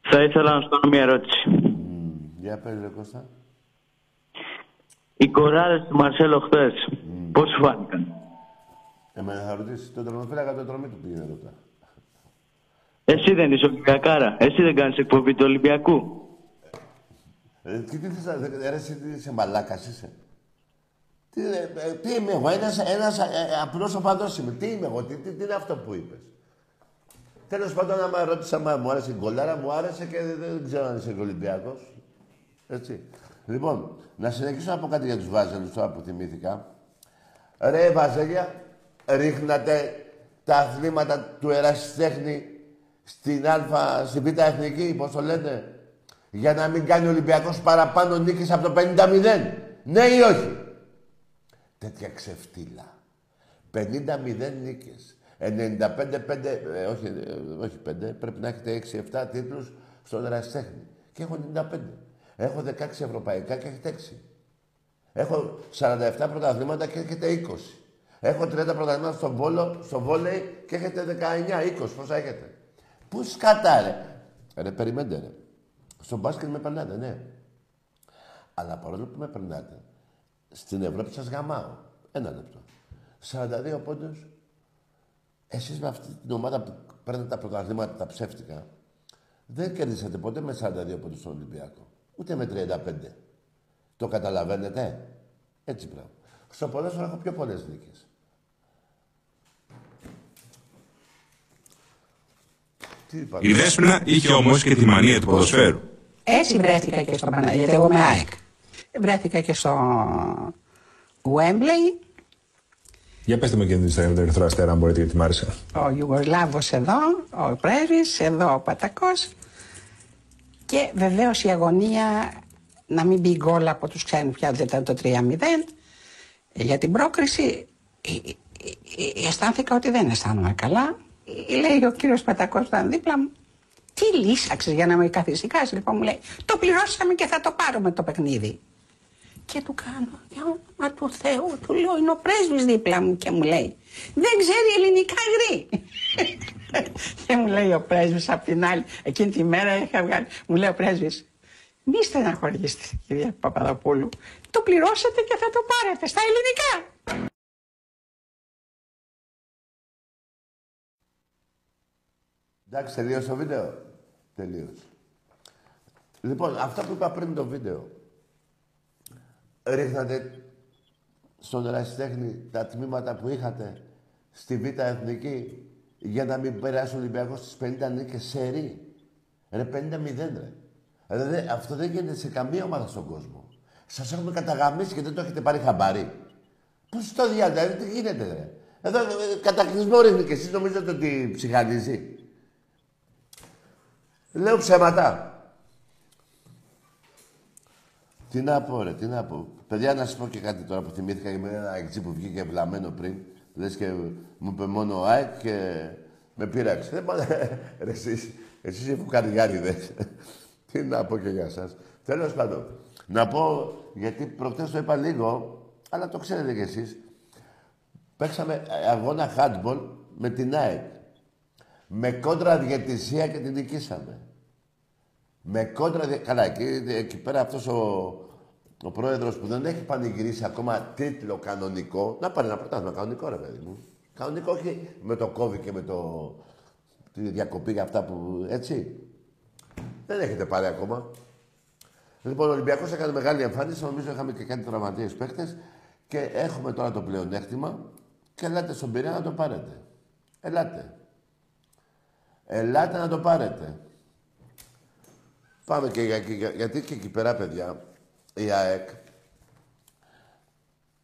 Θα ήθελα να σου κάνω μια ερώτηση. Μμ, Για πες ρε Κώστα. Οι κοράδες του Μαρσέλο χθες, πώς σου φάνηκαν; Εμένα θα ρωτήσεις, τον τερματοφύλακα το τρομή του πήγαινε ρωτά. Εσύ δεν είσαι Ολυμπιακάρα. Εσύ δεν κάνεις εκπομπή του Ολυμπιακού. Ε, τι, τι θες να... ε, Ρε, εσύ τι είσαι μαλάκας είσαι. Τι, ε, ε, τι είμαι εγώ, ένας, ένας ε, ε, απλός οπαδός είμαι. Τι είμαι εγώ, τι, τι, τι είναι αυτό που είπες. Τέλος πάντων, άμα ρώτησα, άμα μου άρεσε η γκολάρα, μου άρεσε και δεν, δεν ξέρω αν είσαι και Ολυμπιακός. Έτσι. Λοιπόν, να συνεχίσω να πω κάτι για τους Βάζελους τώρα που θυμήθηκα. Ρε Βαζέλια, ρίχνατε τα αθλήματα του ερασιτέχνη στην Α, στην Β' Εθνική, πώς το λένε, για να μην κάνει ο Ολυμπιακός παραπάνω νίκες από το 50-0. Ναι ή όχι; Τέτοια ξεφτύλα. 50-0 νίκες. 95-5, ε, όχι, ε, όχι 5, πρέπει να έχετε 6-7 τίτλους στον ερασιτέχνη. Και έχω 95. Έχω 16 ευρωπαϊκά και έχετε 6. Έχω 47 πρωταθλήματα και έχετε 20. Έχω 30 πρωταθλήματα στο, βόλο, στο βόλεϊ και έχετε 19, 20. Πόσα έχετε; Πού σκατά, ρε. Ρε, περιμένετε, ρε. Στο μπάσκετ με περνάτε, ναι. Αλλά παρόλο που με περνάτε, στην Ευρώπη σας γαμάω. Ένα λεπτό. 42 πόντους. Εσείς με αυτή την ομάδα που παίρνετε τα πρωταθλήματα, τα ψεύτικα, δεν κερδίσατε ποτέ με 42 πόντους στον Ολυμπιακό. Ούτε με 35. Το καταλαβαίνετε; Έτσι πράγμα. Στο ποδόσφαιρο έχω πιο πολλές νίκες. Τι είπα. Η Δέσποινα είχε όμως και τη μανία του ποδοσφαίρου. Έτσι βρέθηκα και στο Παναγία, γιατί εγώ είμαι ΑΕΚ. Βρέθηκα και στο Wembley, Για πέστε με και την ιστορία με τον Ερυθρό Αστέρα, αν μπορείτε, γιατί μ' άρεσε. ο Ιουγκοσλάβος εδώ, ο Πρέβης, εδώ ο Πατακός και βεβαίως η αγωνία να μην μπει γκολ από τους ξένους πια δεν ήταν το 3-0 για την πρόκριση ε, ε, ε, αισθάνθηκα ότι δεν αισθάνομαι καλά Ε, λέει ο κύριος Πατακός που ήταν δίπλα μου τι λύσαξες για να με καθησυχάσεις λοιπόν μου λέει το πληρώσαμε και θα το πάρουμε το παιχνίδι και του κάνω, για όνομα του Θεού, του λέω, είναι ο πρέσβης δίπλα μου και μου λέει, δεν ξέρει ελληνικά γρή. και μου λέει ο πρέσβης απ' την άλλη, εκείνη τη μέρα είχα βγάλει, μου λέει ο πρέσβης, μη στεναχωρήσετε κυρία Παπαδοπούλου, το πληρώσατε και θα το πάρετε στα ελληνικά. Εντάξει, τελείωσε το βίντεο. Τελείωσε. Λοιπόν, αυτά που είπα πριν το βίντεο. Ρίχνατε στον ερασιτέχνη τα τμήματα που είχατε στη Β' Εθνική για να μην περάσει ο Ολυμπιακός στις 50 νίκες σε ρί. Ρε 50-0 ρε. Δηλαδή αυτό δεν γίνεται σε καμία ομάδα στον κόσμο. Σας έχουμε καταγαμίσει και δεν το έχετε πάρει χαμπάρι. Πώς το διάλογο, δηλαδή τι γίνεται ρε. Εδώ ε, κατακλυσμό ρίχνει και εσείς νομίζετε ότι ψυχανίζει. Λέω ψέματα. Τι να πω, ρε, τι να πω. Παιδιά, να σας πω και κάτι τώρα που θυμήθηκα για ένα εξή που βγήκε βλαμμένο πριν. Λες και μου είπε μόνο ο ΑΕΚ και με πείραξε. Δεν πάω, ρε, εσείς, εσείς οι φουκαριάριδες. τι να πω και για σας. Τέλος πάντων, να πω, γιατί προχτές το είπα λίγο, αλλά το ξέρετε κι εσείς. Παίξαμε αγώνα handball με την ΑΕΚ. Με κόντρα διαιτησία και την νικήσαμε. Με κόντρα... δια- Καλά, εκεί, εκεί πέρα αυτός ο, ο πρόεδρος που δεν έχει πανηγυρίσει ακόμα τίτλο κανονικό, να πάρει ένα πρωτάθλημα κανονικό, ρε παιδί μου. Κανονικό, όχι με το COVID και με το, τη διακοπή για αυτά που... Έτσι. Δεν έχετε πάρει ακόμα. Λοιπόν, ο Ολυμπιακός έκανε μεγάλη εμφάνιση. Νομίζω είχαμε και κάτι τραυματίες παίχτες. Και έχουμε τώρα το πλεονέκτημα. Και ελάτε στον Πειραιά να το πάρετε. Ελάτε. Ελάτε να το πάρετε. Πάμε και για, και για- γιατί και εκεί πέρα, παιδιά, η ΑΕΚ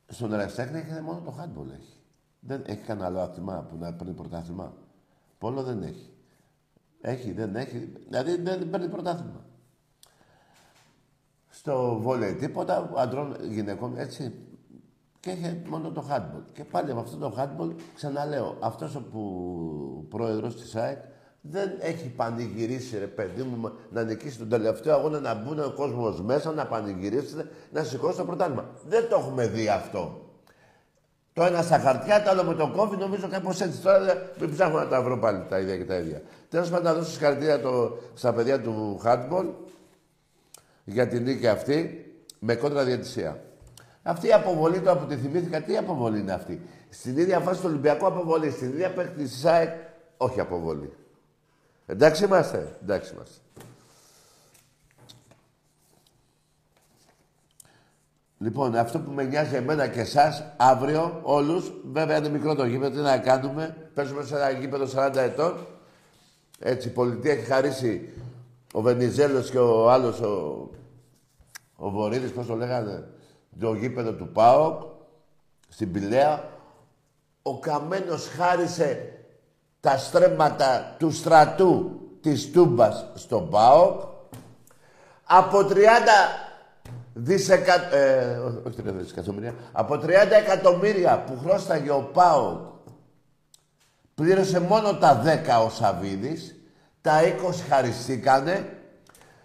στον Εραστέχνη έχει μόνο το handball έχει. Δεν έχει κανένα άλλο άθλημα που να παίρνει πρωτάθλημα. Πόλο δεν έχει. Έχει, δεν έχει. Δηλαδή δεν παίρνει πρωτάθλημα. Στο βόλεϊ τίποτα, αντρών, γυναικών, έτσι. Και έχει μόνο το handball. Και πάλι με αυτό το handball, ξαναλέω, αυτός ο που, πρόεδρος της ΑΕΚ δεν έχει πανηγυρίσει, ρε παιδί μου, να νικήσει τον τελευταίο αγώνα, να μπουν ο κόσμος μέσα, να πανηγυρίσει, να σηκώσει το πρωτάθλημα. Δεν το έχουμε δει αυτό. Το ένα στα χαρτιά, το άλλο με το κόφι, νομίζω κάπως έτσι. Τώρα δεν- μην ψάχνω να τα βρω πάλι τα ίδια και τα ίδια. Τέλος πάντων, να δώσω συγχαρητήρια το, στα παιδιά του handball για την νίκη αυτή με κόντρα διαιτησία. Αυτή η αποβολή τώρα που τη θυμήθηκα, τι αποβολή είναι αυτή; Στην ίδια φάση του Ολυμπιακού αποβολή, στην ίδια παίκτη της ΣΑΕΚ, όχι αποβολή. Εντάξει είμαστε, εντάξει είμαστε. Λοιπόν, αυτό που με νοιάζει εμένα και εσάς, αύριο όλους, βέβαια είναι μικρό το γήπεδο, τι να κάνουμε. Παίζουμε σε ένα γήπεδο 40 ετών. Έτσι, η πολιτεία έχει χαρίσει ο Βενιζέλος και ο άλλος, ο, ο Βορύδης, πώς το λέγανε, το γήπεδο του ΠΑΟΚ στην Πηλαία. Ο Καμένος χάρισε τα στρέμματα του στρατού της Τούμπας στον ΠΑΟΚ. Από 30 δισεκα... ε, όχι 30 δισεκατομμύρια, από 30 εκατομμύρια που χρώσταγε ο ΠΑΟΚ, πλήρωσε μόνο τα 10 ο Σαββίδης, τα 20 χαριστήκανε,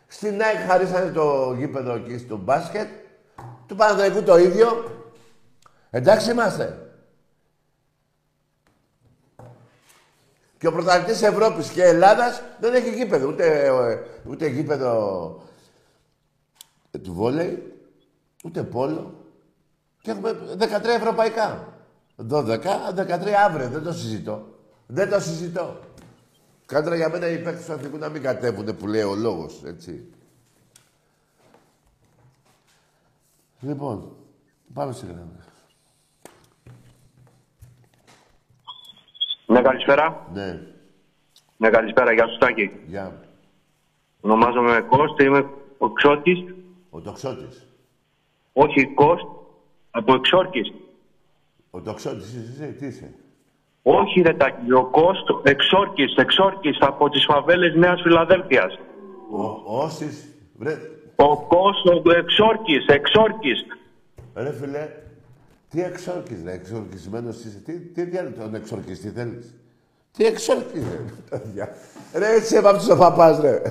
στην ΑΕΚ χαρίσανε το γήπεδο εκεί στο μπάσκετ, του Παναθηναϊκού το ίδιο. Εντάξει είμαστε. Και ο πρωταθλητής Ευρώπης και Ελλάδας δεν έχει γήπεδο, ούτε, ε, ούτε γήπεδο ε, του βόλεϊ, ούτε πόλο. Και έχουμε 13 ευρωπαϊκά. 12, 13 αύριο. Δεν το συζητώ. Δεν το συζητώ. Κάντρα για μένα οι παίκτες του Αθηνικού να μην κατέβουνε που λέει ο λόγος, έτσι. Λοιπόν, πάμε σε γραμμή. Ναι, καλησπέρα. Ναι, Ναι, καλησπέρα. Γεια σου, Τάκη. γεια. Ονομάζομαι Κώστα, είμαι ο Ξώτης. Ο τοξότης. Όχι Κώστα, από Εξόρκης. Ο τοξότης είσαι εσύ, τι είσαι; Όχι ρε Τάκη, ο Κώστο, Εξόρκης, Εξόρκης, από τις φαβέλες Νέας Φιλαδέλφειας. Ο, όσης, βρε, Ο Κώστο Εξόρκης, Εξόρκης. ρε φίλε, τι εξόρκης, ρε, εξορκισμένος είσαι. Τι, τι διάλογο τον εξορκιστή θέλεις; Τι εξόρκης, ρε, παιδιά. Ρε, έτσι έβαψες ο παπάς, ρε.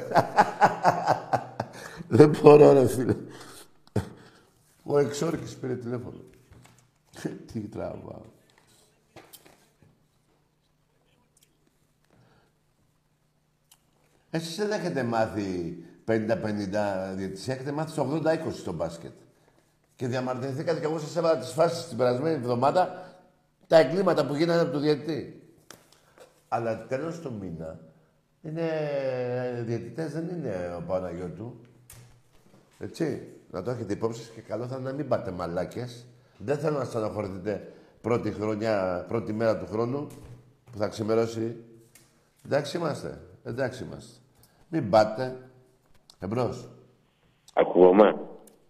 Δεν μπορώ, ρε, φίλε. Ο εξόρκης πήρε τηλέφωνο. τι τραβάω. Εσείς δεν έχετε μάθει 50-50 διαιτησία, έχετε μάθει στο 80-20 στο μπάσκετ. Και διαμαρτυρηθήκατε και εγώ σας έβαλα τις φάσεις την περασμένη εβδομάδα τα εγκλήματα που γίνανε από το διαιτητή. Αλλά τέλος του μήνα είναι διαιτητές, δεν είναι ο Παναγιώτου. Έτσι, να το έχετε υπόψη σας και καλό θα είναι να μην πάτε μαλάκες. Δεν θέλω να στεναχωρηθείτε πρώτη χρονιά, πρώτη μέρα του χρόνου που θα ξημερώσει. Εντάξει είμαστε, εντάξει είμαστε. Μην πάτε. Εμπρός. Ακούγομαι.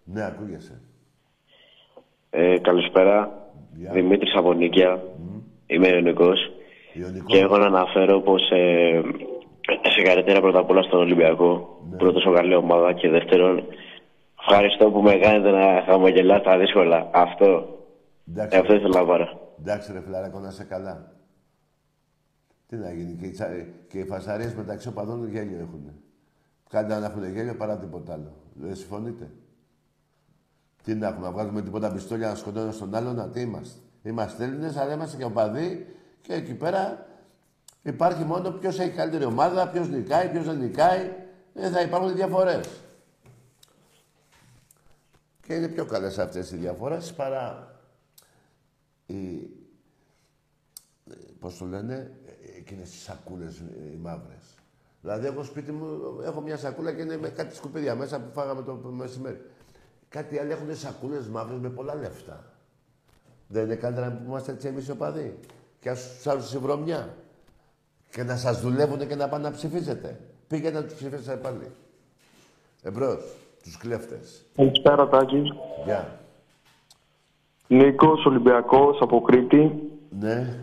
Ναι, ακούγεσαι. Ε, καλησπέρα. Γεια. Δημήτρης από Νίκαια. Είμαι Ιωνικός. Και έχω να αναφέρω πως ε, συγχαρητήρια πρώτα απ' όλα στον Ολυμπιακό. Ναι. Πρώτος ο καλή ομάδα και δεύτερον ευχαριστώ που με κάνετε να χαμογελάω στα δύσκολα. Αυτό, Εντάξει. ε, αυτό ήθελα να πάρω. Εντάξει ρε φιλαράκο, να είσαι καλά. Τι να γίνει, και οι, τσα... και οι φασαρίες μεταξύ οπαδών γέλιο έχουν. Κάντε να έχουν γέλιο παρά τίποτα άλλο. Δεν συμφωνείτε; Τι να έχουμε, να βγάζουμε τίποτα πιστόλια να σκοτώνουμε στον άλλον, να τι είμαστε. Είμαστε Έλληνες, αλλά είμαστε και οπαδοί και εκεί πέρα Υπάρχει μόνο ποιος έχει καλύτερη ομάδα, ποιος νικάει, ποιος δεν νικάει. Δεν θα υπάρχουν διαφορές. Και είναι πιο καλές αυτές οι διαφορές παρά οι. Πώς το λένε, εκείνες τις σακούλες οι μαύρες. Δηλαδή, εγώ σπίτι μου έχω μια σακούλα και είναι με κάτι σκουπίδια μέσα που φάγαμε το μεσημέρι. Κάτι άλλοι έχουν σακούλες μαύρες με πολλά λεφτά. Δεν είναι καλύτερα που είμαστε έτσι εμείς οι οπαδοί. Και ας τους άλλου στη βρωμιά. Και να σας δουλεύουν και να πάνε να ψηφίσετε. Πήγαινε να τους ψηφίσετε πάλι. Εμπρός, τους κλέφτες. Καλησπέρα, Τάκη. Γεια. Νίκος Ολυμπιακός από Κρήτη. Ναι.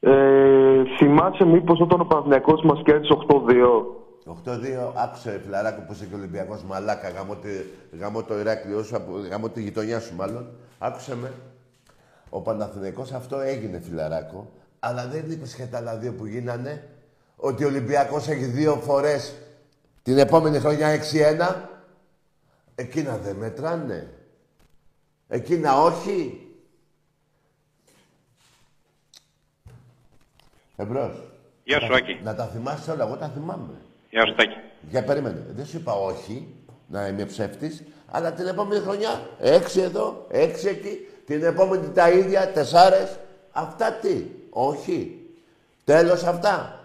Ε, θυμάσαι μήπως όταν ο Παναθηναϊκός μας κέρδισε 8-2. 8-2, άκουσε φιλαράκο που είσαι και Ολυμπιακός μαλάκα, γαμώ, τη- γαμώ το Ηράκλειό σου, από- γαμώ τη γειτονιά σου μάλλον. Άκουσε με. Ο Παναθηναϊκός αυτό έγινε φιλαράκο, αλλά δεν είπες και τα άλλα δύο που γίνανε, ότι ο Ολυμπιακός έχει δύο φορές την επόμενη χρονιά 6-1. Εκείνα δεν μετράνε. Εκείνα όχι. Εμπρός. Γεια σου, Άκη. Να τα θυμάσαι όλα, εγώ τα θυμάμαι. Γεια σου, Τάκη. Για περίμενε. Δεν σου είπα όχι, να είμαι ψεύτης, αλλά την επόμενη χρονιά έξι εδώ, έξι εκεί, την επόμενη τα ίδια, τεσσάρες. Αυτά τι, όχι. Τέλος αυτά.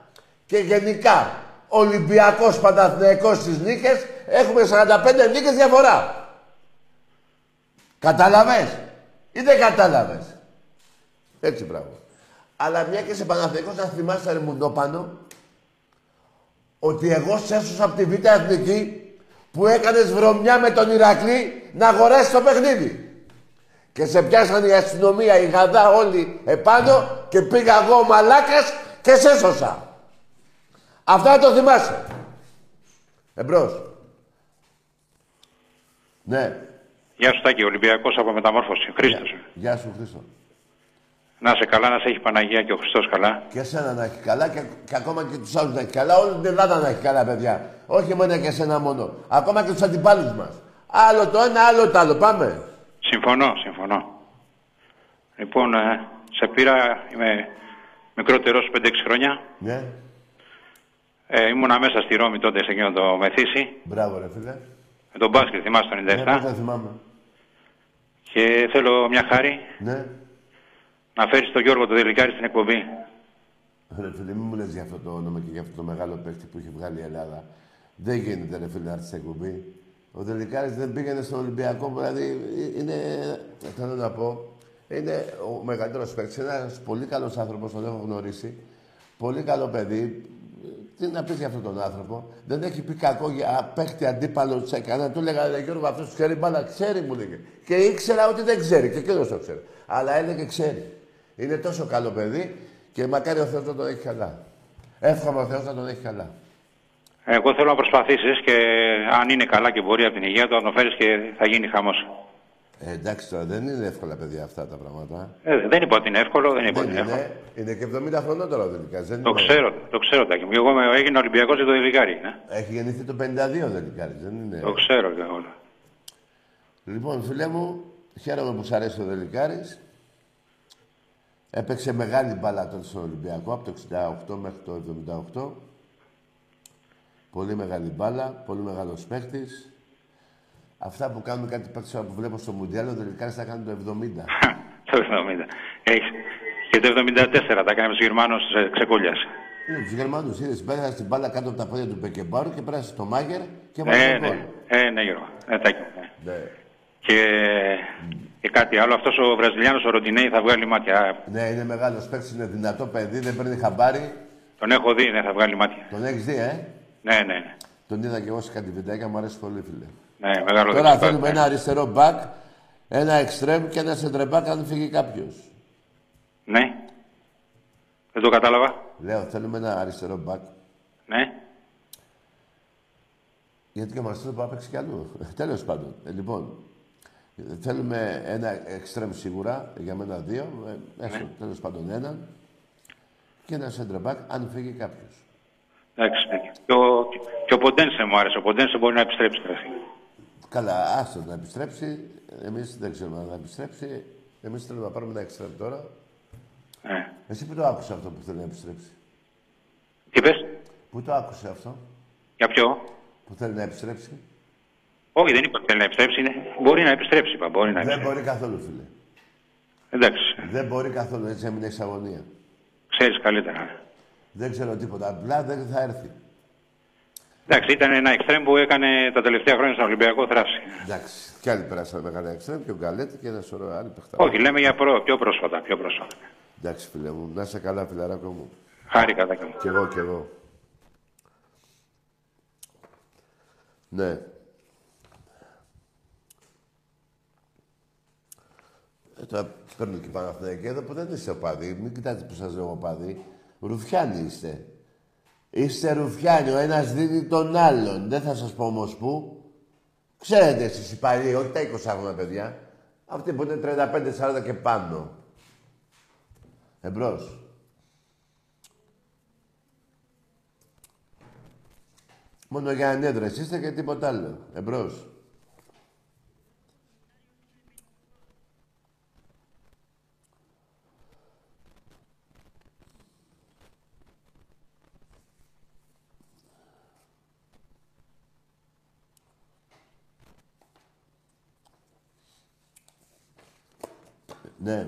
Και γενικά, Ολυμπιακός Παναθηναϊκός στις νίκες, έχουμε 45 νίκες διαφορά. Κατάλαβες ή δεν κατάλαβες; Έτσι πράγμα. Αλλά μια και σε Παναθηναϊκός να θυμάσαι ρε μουντόπανο, ότι εγώ σε έσωσα από τη Β' Εθνική που έκανες βρωμιά με τον Ηρακλή να αγοράσει το παιχνίδι. Και σε πιάσαν η αστυνομία, η γαδά όλοι επάνω και πήγα εγώ ο μαλάκας και σε έσωσα. Αυτά το θυμάσαι. Εμπρός. Ναι. Γεια σου, Τάκη. Ολυμπιακός από μεταμόρφωση. Χρήστος. Γεια σου Χρήστο. Να σε καλά, να σε έχει Παναγία και ο Χριστός καλά. Και εσένα να έχει καλά και, και ακόμα και τους άλλους να έχει καλά. Όλη την Ελλάδα να έχει καλά, παιδιά. Όχι μόνο και εσένα μόνο. Ακόμα και τους αντιπάλους μας. Άλλο το ένα, άλλο το άλλο. Πάμε. Συμφωνώ, συμφωνώ. Λοιπόν, ε, σε πήρα, είμαι μικρότερος 5-6 χρόνια. Ναι. Ε, ήμουνα μέσα στη Ρώμη τότε σε εκείνο το μεθύσι. Μπράβο ρε φίλε. Με τον μπάσκετ, θυμάσαι το 97. Ναι, δεν θυμάμαι. Και θέλω μια χάρη Ναι. Να φέρεις τον Γιώργο το Δελικάρη στην εκπομπή. Ρε φίλε, μην μου λες για αυτό το όνομα και για αυτό το μεγάλο παίκτη που έχει βγάλει η Ελλάδα. Δεν γίνεται ρε φίλε να έρθεις στην εκπομπή. Ο Δελικάρης δεν πήγαινε στον Ολυμπιακό, δηλαδή είναι, θέλω να πω, είναι ο μεγαλύτερος παίκτης, ένας πολύ καλός άνθρωπος, τον έχω γνωρίσει. Πολύ καλό παιδί. Τι να πεις για αυτόν τον άνθρωπο. Δεν έχει πει κακό για παίκτη αντίπαλο σε κανένα. Του έλεγα, ρε Γιώργο, αυτός ξέρει μπάλα. Ξέρει, μου λέγε. Και ήξερα ότι δεν ξέρει. Και εκείνος το ξέρει. Αλλά έλεγε ξέρει. Είναι τόσο καλό παιδί και μακάρι ο Θεός να τον έχει καλά. Εύχομαι ο Θεός να τον έχει καλά. Εγώ θέλω να προσπαθήσεις και αν είναι καλά και μπορεί από την υγεία του να τον φέρεις και θα γίνει χαμός. Ε, εντάξει τώρα, δεν είναι εύκολα παιδιά αυτά τα πράγματα. Ε, δεν είπα ότι είναι εύκολο, δεν είπα ότι Δεν είναι εύκολο. είναι, είναι και 70 χρονών τώρα ο Δελικάρης. Δεν Το είναι- ξέρω, το ξέρω Τάκη μου. Εγώ είμαι- έγινα Ολυμπιακός για το Δελικάρη. Ναι. Έχει γεννηθεί το 52 ο Δελικάρης, δεν είναι. Το ξέρω και όλα. Λοιπόν, φίλε μου, χαίρομαι που σ' αρέσει ο Δελικάρης. Έπαιξε μεγάλη μπάλα τότε στον Ολυμπιακό, από το 68 μέχρι το 78. Πολύ μεγάλη μπάλα, πολύ μεγάλος παίχτης. Αυτά που κάνουν κάτι παίκτες που βλέπω στο Μουντιάλ, ο Δελικάρης θα κάνει το 70. Το 70. Έχεις. Και το 74 τα έκανε με τους Γερμανούς ε, ξεκούλιας. Είναι τους Γερμανούς, είδες, πέρασε την μπάλα κάτω από τα πόδια του Μπεκεμπάρου και πέρασε στο Μάγκερ και βάλε Ε, τον γκολ. ναι. Ε, ναι, Γιώργο. Ε, Τάκη μου. ναι. Ναι. Και, και κάτι άλλο, αυτός ο Βραζιλιάνος ο Ροντινέη θα βγάλει μάτια. Ναι, είναι μεγάλος παίκτης, είναι δυνατό παιδί, δεν παίρνει χαμπάρι. Τον έχω δει, ναι, θα βγάλει μάτια. Τον έχεις δει, ε; Ναι, ναι, ναι. Τον είδα και εγώ σε κάτι βιντεάκια, μου αρέσει πολύ, φίλε. Ναι, μεγάλο Τώρα δεξιμπάκ, θέλουμε ναι. ένα αριστερό μπακ, ένα εξτρέμ και ένα σεντρεμπάκ αν φύγει κάποιος. Ναι. Δεν το κατάλαβα. Λέω, θέλουμε ένα αριστερό μπακ. Ναι. Γιατί και ο Μαρσέλο μπορεί να παίξει κι αλλού. Τέλος πάντων. Ε, λοιπόν, ε, θέλουμε ένα εξτρέμ σίγουρα, για μένα δύο, ε, έστω Ναι. τέλος πάντων έναν. Και ένα σεντρεμπάκ αν φύγει κάποιος. Εντάξει. ναι. Και ο, και ο Ποντένσε μου άρεσε. Ο Ποντένσε μπορεί να επιστρέψει τώρα. Καλά, άστο να επιστρέψει. Εμείς δεν ξέρουμε αν θα επιστρέψει. Εμείς θέλουμε να πάρουμε ένα εξτρέμ τώρα. Ναι. Εσύ που το άκουσες αυτό που θέλει να επιστρέψει; Τι πες, Πού το άκουσες αυτό; Για ποιο; που θέλει να επιστρέψει; Όχι, δεν είπα ότι θέλει να επιστρέψει. Είναι... Μπορεί να επιστρέψει, είπα. Μπορεί να Δεν επιστρέψει. μπορεί καθόλου, φίλε. Εντάξει, Δεν μπορεί καθόλου, έτσι έμεινε εξ αγωνίας. ξέρεις καλύτερα. Δεν ξέρω τίποτα. Απλά δεν θα έρθει. Εντάξει, ήταν ένα εξτρέμ που έκανε τα τελευταία χρόνια στον Ολυμπιακό θράση. Εντάξει. Κι άλλοι περάσανε μεγάλα εξτρέμ και ο Γκαλέτη και ένα σωρό άλλοι παιχτά. Όχι, λέμε για προ... πιο πρόσφατα. Πιο πρόσφατα. Εντάξει, φίλε μου. Να είσαι καλά, φιλαράκο μου. Χάρηκα, δέκα μου. Κι εγώ, κι εγώ. Ναι. Ε, τώρα παίρνω και πάνω αυτά και εδώ που δεν είστε οπαδοί. Μην κοιτάτε που σας λέω οπαδοί. Ρουφιάνοι είστε. Είστε ρουφιάνοι. Ο ένας δίνει τον άλλον. Δεν θα σας πω όμως πού. Ξέρετε εσείς οι παλιοί, όχι τα 20 χρόνια παιδιά. Αυτοί που είναι 35-40 και πάνω. Εμπρός. Μόνο για ανέδρες είστε και τίποτα άλλο. Εμπρός. Ναι.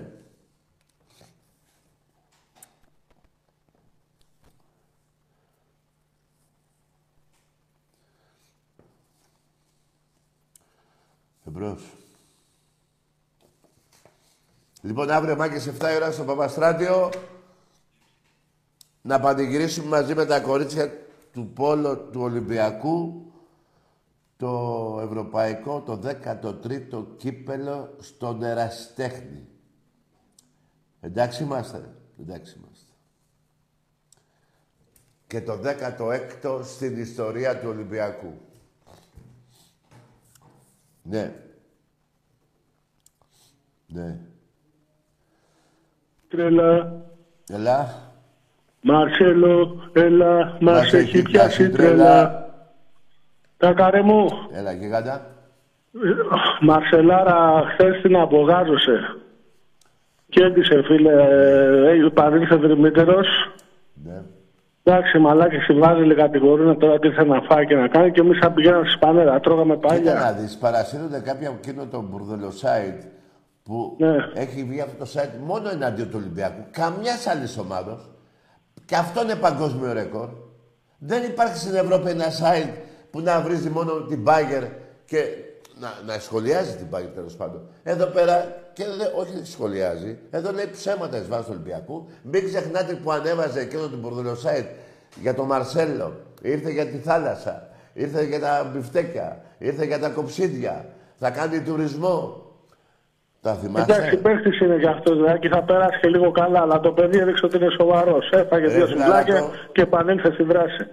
Εμπρός. Λοιπόν, αύριο μάκες 7 η ώρα στο Παπαστράτιο να πανηγυρίσουμε μαζί με τα κορίτσια του Πόλο του Ολυμπιακού το ευρωπαϊκό, το 13ο κύπελο στον Εραστέχνη. Εντάξει είμαστε. Εντάξει είμαστε. Και το 16ο στην ιστορία του Ολυμπιακού. Ναι. Ναι. Τρέλα, Ελά. Μαρσέλο, έλα, μας έχει πιάσει τρέλα. Τα καρέ μου, Έλα, γίγαντα. Μαρσελάρα χθες την απογάζωσε. Και έντυσε φίλε, ε, παρήλθε δρυμύτερος. Ναι. Εντάξει, μαλάκι στη Βάζελη κατηγορούν τώρα τι θα να φάει και να κάνει και εμείς θα πηγαίναμε στη Σπανέρα, τρώγαμε Κοίτα να πάλια. δεις, παρασύρονται κάποια από εκείνο το μπουρδελο site που Ναι. έχει βγει αυτό το site μόνο εναντίον του Ολυμπιακού. Καμιάς άλλης ομάδα. Και αυτό είναι παγκόσμιο ρεκόρ. Δεν υπάρχει στην Ευρώπη ένα site που να βρίζει μόνο την Bagger και να, να σχολιάζει την Bagger τέλος πάντων. Εδώ πέρα και δεν, όχι σχολιάζει, εδώ λέει ψέματα εις βάρος του Ολυμπιακού. Μην ξεχνάτε που ανέβαζε εκείνο το μπουρδελο site για τον Μαρσέλο. Ήρθε για τη θάλασσα. Ήρθε για τα μπιφτέκια. Ήρθε για τα κοψίδια. Θα κάνει τουρισμό. Τα θυμάστε; Εντάξει, παίχτης είναι για αυτό δηλαδή και θα περάσει και λίγο καλά, αλλά το παιδί έδειξε ότι είναι σοβαρός. Έφαγε Ρε, δύο φιλαράκο. συμπλάκια και επανήλθε στη δράση.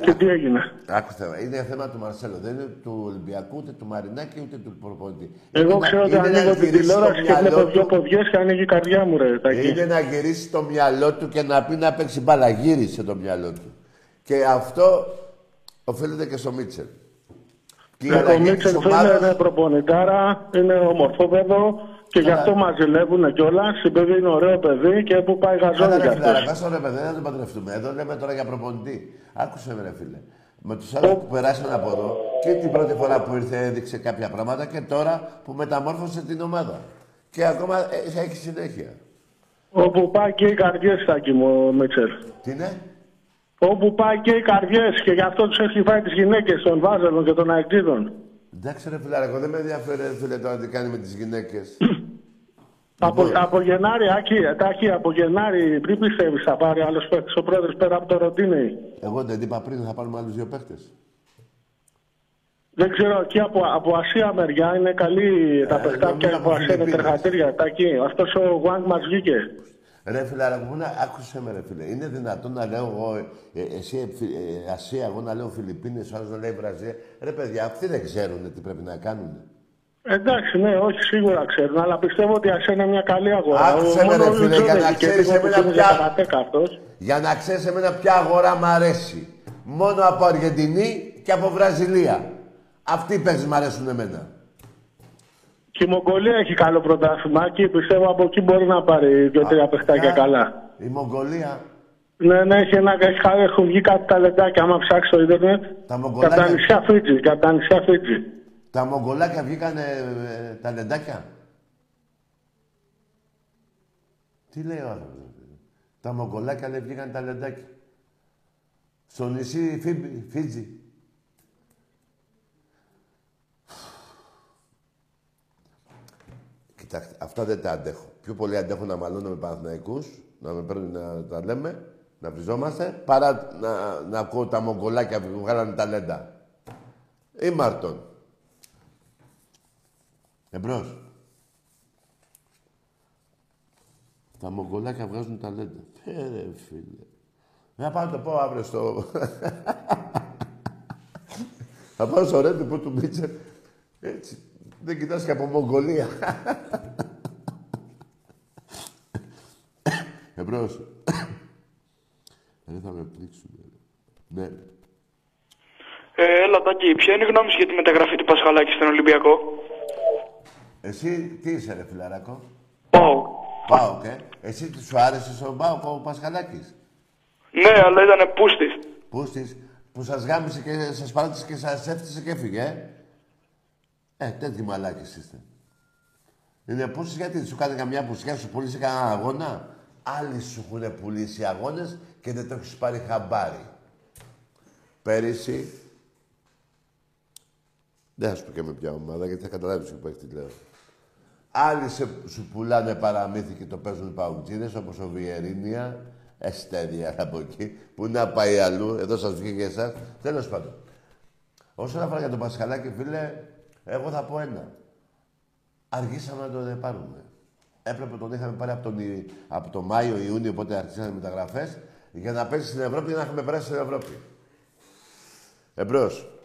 Και τι έγινε. Άκουστε, με, είναι θέμα του Μαρσέλο. Δεν είναι του Ολυμπιακού, ούτε του Μαρινάκη, ούτε του προπονητή. Εγώ Είναι ξέρω να- ότι είναι να ανοίγω την γυρίσει το τηλεόραση και μυαλό βλέπω δύο του- ποδιές και ανοίγει η καρδιά μου, ρε. Τάκη. Είναι να γυρίσει το μυαλό του και να πει να παίξει μπάλα. Γύρισε το μυαλό του. Και αυτό οφείλεται και στο Μίτσελ. Και η Ο αλλαγή της Μίτσελ φίλε ομάδας- είναι προπονητάρα, είναι ομορφόπεδο και γι' αυτό μας ζηλεύουν κιόλας. Η παιδί είναι ωραίο παιδί και που πάει Καλά, γαζόνι κι ρε φιλάρα, αυτός. πας ρε παιδί, δεν τον παντρευτούμε. Εδώ λέμε τώρα για προπονητή. Άκουσε με ρε φίλε. Με τους άλλους που περάσαν από εδώ και την πρώτη φορά που ήρθε έδειξε κάποια πράγματα και τώρα που μεταμόρφωσε την ομάδα. Και ακόμα ε, θα έχει συνέχεια. Όπου πάει και οι καρδιές, Τάκη μου, ο Μίτσελ. Τι είναι; Όπου πάει και οι καρδιές και γι' αυτό τους έχει φάει τις γυναίκες των Βάζελων και των Αεκτήδων. Εντάξει ρε φιλάρα, εγώ δεν με ενδιαφέρει ρε φίλε τώρα τι κάνει με τις γυναίκες. Από, Λοιπόν. από Γενάρη, Άκη, Τάκη, από Γενάρη, πριν πιστεύεις θα πάρει άλλος παίκτης ο πρόεδρος πέρα από το Ροντίνι. Εγώ δεν είπα πριν θα πάρουμε άλλους δύο παίχτες. Δεν ξέρω, εκεί από, από Ασία μεριά είναι καλή τα Ε, παιχτάκια νομίζω από από Ασία είναι Φιλιππίνες. τερχατήρια. Τάκη, αυτός ο Γουάνγκ μας βγήκε. Ρε φιλάρα μου, να, άκουσε με ρε φίλε. Είναι δυνατόν να λέω εγώ, ε, εσύ ε, Φι- ε, Ασία, εγώ να λέω Φιλιππίνες, ο άλλος να λέει Βραζιλία. Ρε παιδιά, αυτοί δεν ξέρουν τι πρέπει να κάνουν. Εντάξει, ναι, όχι, σίγουρα ξέρουν, αλλά πιστεύω ότι η Ασία είναι μια καλή αγορά. Άκουσε με, Μόνο ρε ο φίλε, Λουτζόν για να έχει και ξέρεις τίποτα εμένα που είναι ποια- για καρατέκα αυτός. Για να ξέρεις εμένα ποια αγορά μ' αρέσει. Μόνο από Αργεντινή και από Βραζιλία. Αυτοί οι παίκτες μ' αρέσουν εμένα. Και η Μογγολία έχει καλό πρωτάθλημα και πιστεύω από εκεί μπορεί να πάρει δύο-τρία παιχτάκια καλά. Η Μογγολία. Ναι, ναι, έχει ένα, έχει, χα- έχουν βγει κάτι ταλεντάκια. Άμα ψάξει στο Ιντερνετ. Τα Από Μογγολάκια. τα νησιά Φίτζη. Από τα νησιά Φίτζι. Τα Μογγολάκια βγήκανε ε, ταλεντάκια. Τι λέει ο άνθρωπος. ρε παιδί. Τα Μογγολάκια λέει βγήκανε ταλεντάκια. Στο νησί Φίμπι- Φίτζι. Κοιτάξτε, αυτά δεν τα αντέχω. Πιο πολύ αντέχω να μαλώνω με Παναθηναϊκούς, να με παίρνουν να τα λέμε, να βριζόμαστε, παρά να, να ακούω τα Μογγολάκια που βγάλανε ταλέντα. Ή Μάρτον. Εμπρός. Τα Μογγολάκια βγάζουν ταλέντα. Ε, ρε φίλε. Να πάω να το πω αύριο στο... Θα πάω στο Ρέντι που του Μίτσερ. Έτσι. Δεν κοιτάς και από Μογγολία. Εμπρός. Δεν θα με πλήξουν. Ναι. Ε, έλα, Τάκη, ποια είναι η γνώμη σου για τη μεταγραφή του Πασχαλάκη στον Ολυμπιακό; Εσύ τι είσαι ρε φιλαράκο; Πάω. Πάω, και; Εσύ τι σου άρεσε στον Πάο ο Πασχαλάκης; Ναι, αλλά ήταν πούστης. Πούστης, που σας γάμισε και σας παράτησε και σας έφτιασε και έφυγε, ε; Ε, τέτοιοι μαλάκες είστε. Είναι πούστης γιατί σου κάνει καμιά πουσιά, σου πουλήσει κανένα αγώνα; Άλλοι σου έχουν πουλήσει αγώνες και δεν το έχεις πάρει χαμπάρι. Πέρυσι, δεν θα σου πω και με ποια ομάδα, γιατί θα καταλάβεις που έχει τι λέω. Άλλοι σε, σου πουλάνε παραμύθι και το παίζουν οι παουτζίδες, όπως ο Βιερίνια, Εστέρια από εκεί, που να πάει αλλού, εδώ σας βγήκε εσάς. Τέλος πάντων. Όσον αφορά για τον Πασχαλάκη, φίλε, εγώ θα πω ένα. Αργήσαμε να τον πάρουμε. Έπρεπε τον είχαμε πάρει από τον, Ι- από το Μάιο, Ιούνιο, πότε αρχίσαν οι μεταγραφές, για να παίξει στην Ευρώπη, για να έχουμε περάσει στην Ευρώπη. Εμπρός.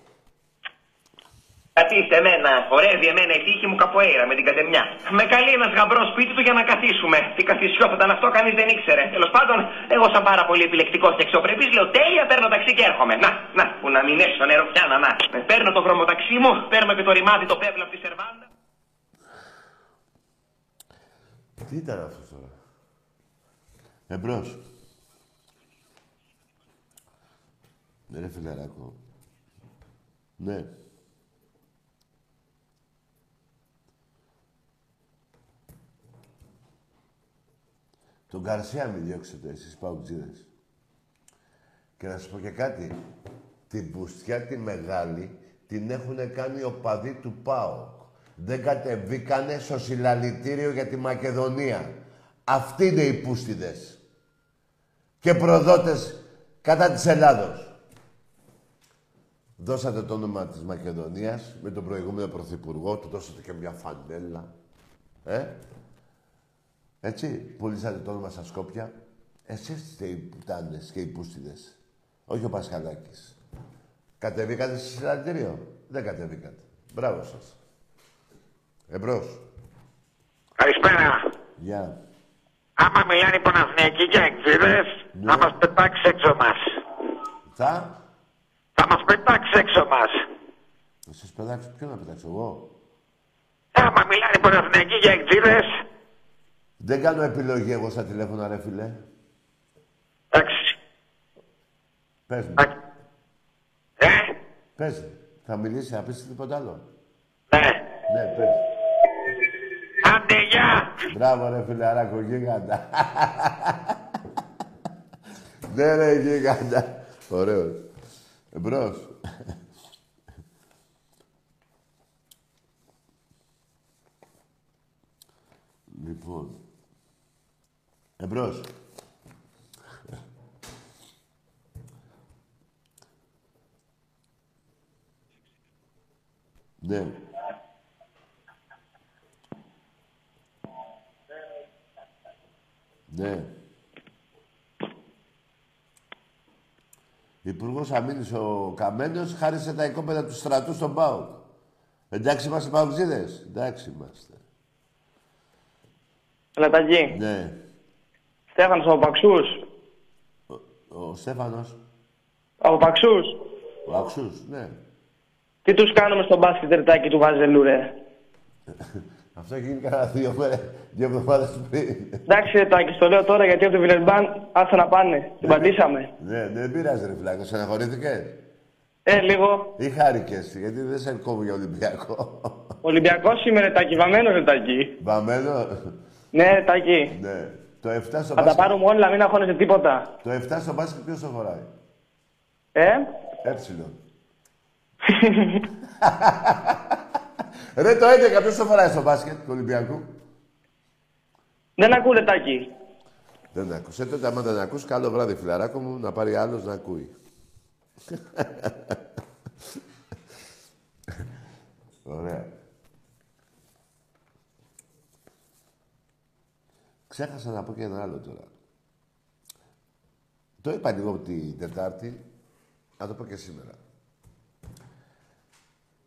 Καθίστε εμένα, χορεύει εμένα η τύχη μου καποέιρα με την κατεμιά. Με καλεί ένας γαμπρός σπίτι του για να καθίσουμε. Τι καθισιό θα ήταν αυτό, κανείς δεν ήξερε. Τέλος πάντων, εγώ σαν πάρα πολύ επιλεκτικός και αξιοπρεπή λέω τέλεια, παίρνω ταξί και έρχομαι. Να, να, που να μην έσω νερό πιάνα, να. Ε, Παίρνω το βρωμοταξί μου, παίρνω και το ρημάδι το πέπλο από τη σερβάντα. Τι ήταν αυτό τώρα; Εμπρός. Ναι, ρε φιλαράκο. Ναι. Τον Καρσία μη διώξετε εσείς παουτζίδες. Και να σας πω και κάτι. Την πουστιά τη μεγάλη την έχουν κάνει οπαδοί του ΠΑΟΚ. Δεν κατεβήκανε στο συλλαλητήριο για τη Μακεδονία. Αυτοί είναι οι πούστιδες. Και προδότες κατά της Ελλάδος. Δώσατε το όνομα της Μακεδονίας με τον προηγούμενο πρωθυπουργό, του δώσατε και μια φανέλα. Ε, έτσι, πουλήσατε το όνομα στα Σκόπια. Εσείς είστε οι πουτάνες και οι πούστιδες. Όχι ο Πασχαλάκης. Κατεβήκατε στο συλλαλητήριο; Δεν κατεβήκατε. Μπράβο σας. Εμπρός. Καλησπέρα. Γεια. Άμα μιλάνε οι Παναθηναϊκοί και εκδίδες, θα μας πετάξει έξω μας. Θα; Θα μας πετάξει έξω μας. Να σας πετάξω. Ποιο να πετάξω εγώ; Άμα μιλάνε οι Παναθηναϊκοί και εκδίδες, Δεν κάνω επιλογή εγώ στα τηλέφωνα, ρε φίλε. εντάξει. Πες μου. Ε, Πες. Θα μιλήσει, θα πεις τίποτα άλλο. Ναι. Ναι, πες. Άντε, γεια. Μπράβο, ρε φιλαράκο, γίγαντα. ναι, ρε, γίγαντα. Ωραίος. Εμπρός. λοιπόν. Εμπρός. ναι. Ναι. Υπουργός Αμήνης ο Καμένο χάρισε τα οικόπεδα του στρατού στον ΠΑΟΚ. Εντάξει είμαστε παουτζίδε. Εντάξει είμαστε. Λαταγή. Ναι. Στέφανος από Παξούς. Ο Στέφανος. Από Παξούς. Ο Αξού, ναι. Τι τους κάνουμε στο μπάσκετ ρετάκι του Βάζελου, ρε; Αυτό έχει γίνει κανένα δύο μέρες, δύο εβδομάδες πριν. Εντάξει, ρε Τάκη, το λέω τώρα γιατί από το Βιλερμπάν άρχισαν να πάνε. Την πατήσαμε. Ναι, δεν πειράζει ρε φλάκο, στεναχωρήθηκες. Ε, λίγο. Ή χάρηκες, γιατί δεν σε κόβω για Ολυμπιακό. Ολυμπιακός είμαι, ρε Τάκη, βαμμένος, ρε Τάκη. Βαμμένος. Ναι, ρε Τάκη. Ναι. Το 7 στο Θα τα μπάσκετ. πάρουμε όλα, μην αγχώνεσαι τίποτα. Το 7 στο μπάσκετ ποιος το φοράει. Ε, Έψιλον. Ρε το 11 ποιος το φοράει στο μπάσκετ του Ολυμπιακού; δεν ακούω, ρε Τάκη. Δεν ακούς. Ε, τότε άμα δεν ακούς, καλό βράδυ φιλαράκο μου, να πάρει άλλος να ακούει. Ωραία. Ξέχασα να πω και ένα άλλο τώρα. Το είπα λίγο την Τετάρτη, να το πω και σήμερα.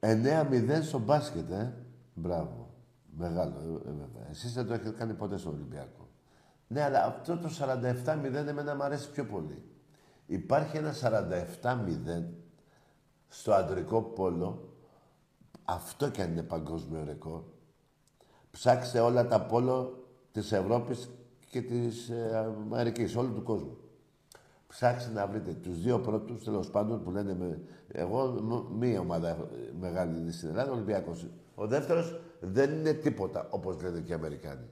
9-0 στο μπάσκετ, ε. Μπράβο. Μεγάλο, ε, ε, βέβαια. Εσείς δεν το έχετε κάνει ποτέ στο Ολυμπιακό. Ναι, αλλά αυτό το 47-0 εμένα μου αρέσει πιο πολύ. Υπάρχει ένα 47-0 στο αντρικό πόλο. Αυτό κι αν είναι παγκόσμιο ρεκόρ. Ψάξτε όλα τα πόλο της Ευρώπης και της ε, Αμερικής, όλου του κόσμου. Ψάξτε να βρείτε τους δύο πρώτους, τέλος πάντων, που λένε με... Εγώ, μ- μία ομάδα έχω- μεγάλη είναι στην Ελλάδα, ο Ολυμπιακός. Ο δεύτερος δεν είναι τίποτα, όπως λένε και οι Αμερικάνοι.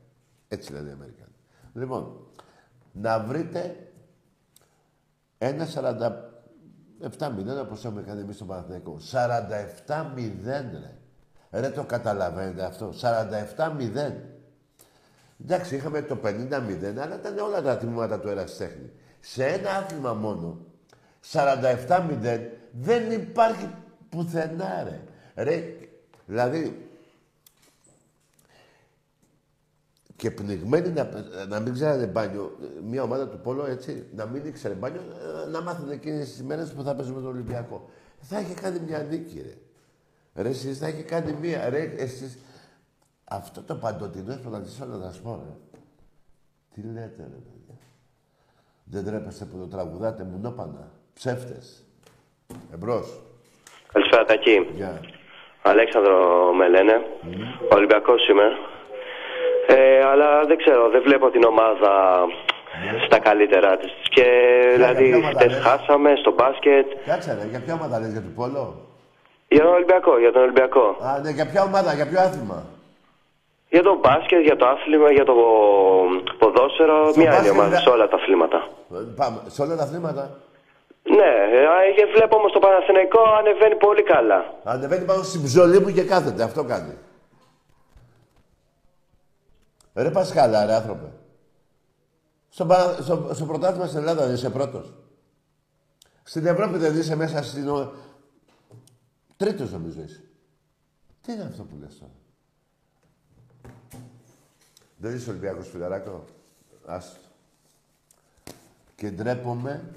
Έτσι λένε οι Αμερικάνοι. Λοιπόν, να βρείτε ένα 47-0, όπως έχουμε κάνει εμείς στο Παναθηναϊκό. 47-0, ρε. Ρε, το καταλαβαίνετε αυτό. 47-0. Εντάξει, είχαμε το 50-0, αλλά ήταν όλα τα τμήματα του ερασιτέχνη. Σε ένα άθλημα μόνο, 47-0, δεν υπάρχει πουθενά, ρε. Ρε, δηλαδή, και πνιγμένοι να, να μην ξέρανε μπάνιο, μια ομάδα του Πόλο, έτσι, να μην ήξερε μπάνιο, ε, να μάθουν εκείνες τις μέρες που θα παίζουμε τον Ολυμπιακό. Θα είχε κάνει μια νίκη, ρε. Ρε, εσείς θα είχε κάνει μια, ρε, εσείς... Αυτό το παντοτινό πρωταθλητής να σας πω, ρε. Τι λέτε, ρε, παιδιά. Δεν τρέπεστε που το τραγουδάτε μουνόπανα. Ψεύτες. Εμπρός. Καλησπέρα, Τακί. Γεια. Αλέξανδρο με λένε. Ολυμπιακός είμαι. Ε, αλλά δεν ξέρω, δεν βλέπω την ομάδα στα καλύτερά της. Και δηλαδή, ποια ομάδα χτες λες; χάσαμε στο μπάσκετ. Κάτσε, ρε, για ποια ομάδα λες, για του Πόλο; Για τον Ολυμπιακό, για τον Ολυμπιακό. Α, ναι, για ποια ομάδα, για ποιο άθλημα; Για το μπάσκετ, για το άθλημα, για το ποδόσφαιρο. Στο Μια είναι η μπάσκετ ομάδα δεν- σε όλα τα αθλήματα. Ε, Πάμε, σε όλα τα αθλήματα. Ναι, ε, και βλέπω όμως το Παναθηναϊκό ανεβαίνει πολύ καλά. Ανεβαίνει πάνω στην ψωλή μου και κάθεται. Αυτό κάνει. Ρε Πασχάλα, ρε άνθρωπε. Στο, παρα- στο, στο πρωτάθλημα στην Ελλάδα δεν είσαι πρώτος. Στην Ευρώπη δεν είσαι μέσα στην... ο- Τρίτος νομίζω είσαι. Τι είναι αυτό που λες τώρα; Δεν είσαι Ολυμπιακός φιλαράκο. Άστο. Και ντρέπομαι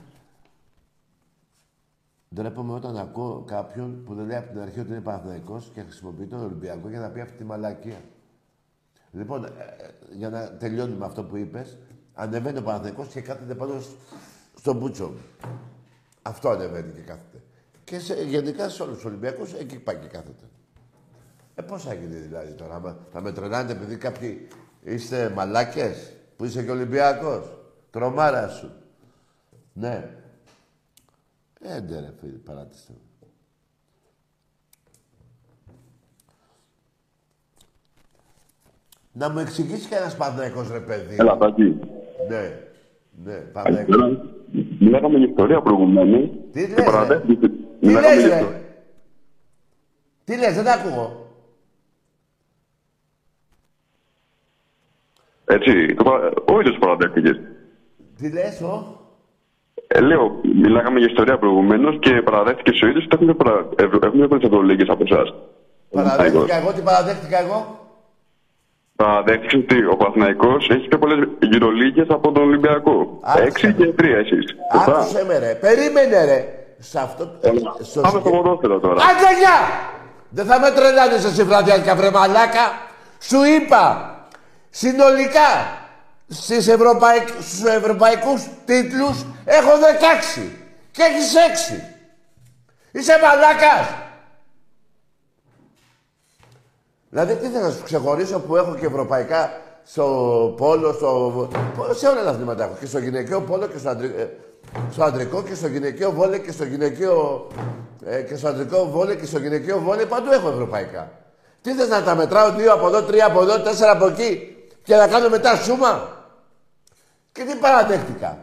Ντρέπομαι όταν ακούω κάποιον που δεν λέει από την αρχή ότι είναι Παναθηναϊκός και χρησιμοποιεί τον Ολυμπιακό για να πει αυτή τη μαλακία. Λοιπόν, ε, ε, για να τελειώνουμε αυτό που είπες, ανεβαίνει ο Παναθηναϊκός και κάθεται πάνω σ- στον μπούτσο μου. Αυτό ανεβαίνει και κάθεται. Και σε, γενικά σε όλους τους Ολυμπιακούς εκεί πάει και κάθεται. Ε, πώς θα γίνει δηλαδή τώρα, άμα θα με τρελάνετε επειδή κάποιοι είστε μαλάκες, που είσαι και Ολυμπιακός. Τρομάρα σου. Ναι. Έντε ρε φίλε, παράτηστε με. Να μου εξηγήσεις και ένας Παναθηναϊκός ρε παιδί. Έλα, Τάκη. Ναι, ναι, Παναθηναϊκός. Καλησπέρα. Μιλάγαμε για ιστορία προηγουμένως. Τι Και λες, παραδέχτηκε. Τι Μιλάγαμε λες, για ρε; ιστορία. Τι λες, δεν τα ακούω. Έτσι, το παρα- ο ίδιος παραδέχτηκες. Τι λες, ο; Ε, λέω, μιλάγαμε για ιστορία προηγουμένως και παραδέχτηκε ο ίδιος ότι έχουν παρα... ευ- έχουν εύκολε ευρωλίγε από εσάς. Παραδέχτηκα εγώ, τι παραδέχτηκα εγώ; Παραδέχτηκε ότι ο Παναθηναϊκός έχει πιο πολλές γυρολίγες από τον Ολυμπιακό. Άκουσε Έξι και τρία εσείς. Άκουσε με ρε, περίμενε ρε. Σε αυτό... στο Πάμε στο ποδόσφαιρο τώρα. Άντε γεια! Δεν θα με τρελάνεις εσύ βραδιάτικα βρε μαλάκα. Σου είπα, συνολικά, στις ευρωπαϊκ... στους ευρωπαϊκούς τίτλους έχω 16 και έχεις 6. Είσαι μαλάκας. Δηλαδή, τι θέλω να σου ξεχωρίσω που έχω και ευρωπαϊκά στο πόλο, στο... σε όλα τα αθλήματα έχω. Και στο γυναικείο πόλο και στο, αντρι... ε, στο αντρικό και στο γυναικείο βόλε και στο γυναικείο... Ε, και στο αντρικό βόλε και στο γυναικείο βόλε παντού έχω ευρωπαϊκά. Τι θες να τα μετράω δύο από εδώ, τρία από εδώ, τέσσερα από εκεί; Και να κάνω μετά σούμα. Και τι παραδέχτηκα.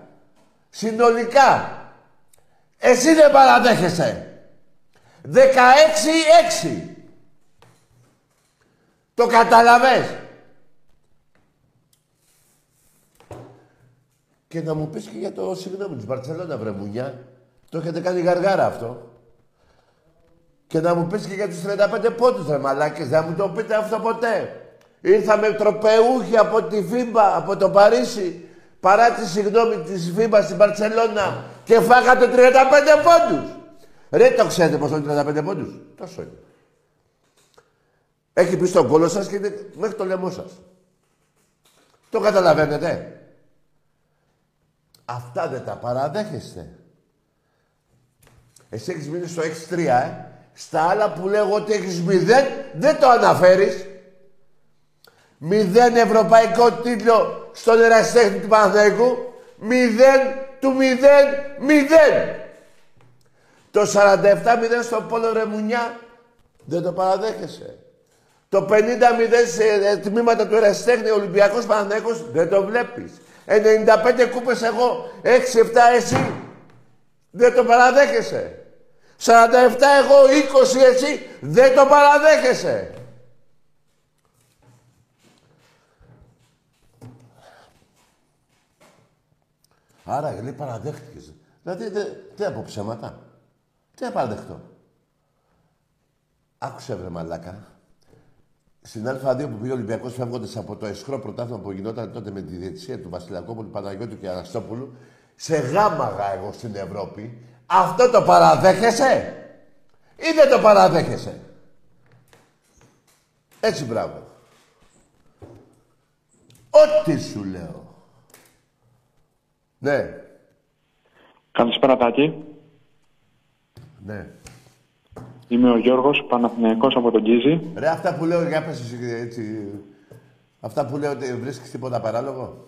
Συνολικά. Εσύ δεν παραδέχεσαι. 16-6. Το καταλαβες. Και να μου πεις και για το συγγνώμη της Μπαρτσελώνα, βρε μουνιά. Το έχετε κάνει γαργάρα αυτό. Και να μου πεις και για τους 35 πόντους, ρε μαλάκες. Δεν μου το πείτε αυτό ποτέ. Ήρθαμε τροπαιούχοι από τη FIBA, από το Παρίσι, παρά τη συγγνώμη της Φίμπα στην Μπαρτσελώνα και φάγατε 35 πόντους. Ρε, το ξέρετε πόσο είναι 35 πόντους; Τόσο είναι. Έχει πει στον κόλο σας και είναι μέχρι το λαιμό σας. Το καταλαβαίνετε; Αυτά δεν τα παραδέχεστε. Εσύ έχεις μείνει στο 6-3, ε. Στα άλλα που λέγω ότι έχεις 0, δεν το αναφέρεις. Μηδέν ευρωπαϊκό τίτλο στον ερασιτέχνη του Παναθηναϊκού. Μηδέν του μηδέν, μηδέν. Το 47-0 στο Πόλο Ρεμουνιά δεν το παραδέχεσαι. Το 50-0 σε ε, τμήματα του ερασιτέχνη Ολυμπιακός Παναθηναϊκός δεν το βλέπεις. 95 κούπες εγώ, 6-7 εσύ. Δεν το παραδέχεσαι. 47 εγώ, 20 εσύ. Δεν το παραδέχεσαι. Άρα λέει παραδέχτηκες. Δηλαδή δε, τι από ψέματα. Τι να παραδεχτώ. Άκουσε βρε μαλάκα. Στην Α2 που πήγε ο Ολυμπιακός φεύγοντας από το εσχρό πρωτάθλημα που γινόταν τότε με τη διετησία του Βασιλακόπουλου, Παναγιώτου και Αναστόπουλου, σε γάμαγα εγώ στην Ευρώπη, αυτό το παραδέχεσαι; Ή δεν το παραδέχεσαι; Έτσι μπράβο. Ό,τι σου λέω. Ναι. Καλησπέρα Τάκη. Ναι. Είμαι ο Γιώργος, Παναθηναϊκός από τον Κίζη. Ρε, αυτά που λέω, για πες εσύ, έτσι... Αυτά που λέω, ότι βρίσκεις τίποτα παράλογο;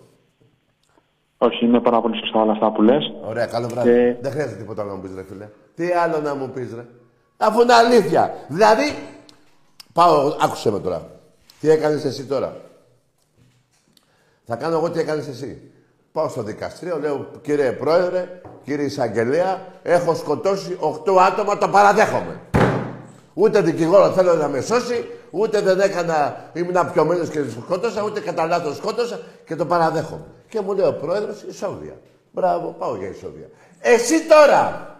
Όχι, είναι πάρα πολύ σωστά όλα αυτά που λες. Ωραία, καλό βράδυ. Και- Δεν χρειάζεται τίποτα να μου πεις, ρε φίλε. Τι άλλο να μου πεις, ρε. Αφού είναι αλήθεια. Δηλαδή, πάω, άκουσε με τώρα. Τι έκανες εσύ τώρα; Θα κάνω εγώ τι έκανες εσύ. Πάω στο δικαστήριο, λέω, κύριε Πρόεδρε, κύριε Εισαγγελέα, έχω σκοτώσει 8 άτομα, το παραδέχομαι. Ούτε δικηγόρο θέλω να με σώσει, ούτε δεν έκανα, ήμουν πιωμένο και σκότωσα, ούτε κατά λάθος σκότωσα και το παραδέχομαι. Και μου λέει ο πρόεδρος ισόβια. Μπράβο, πάω για ισόβια. Εσύ τώρα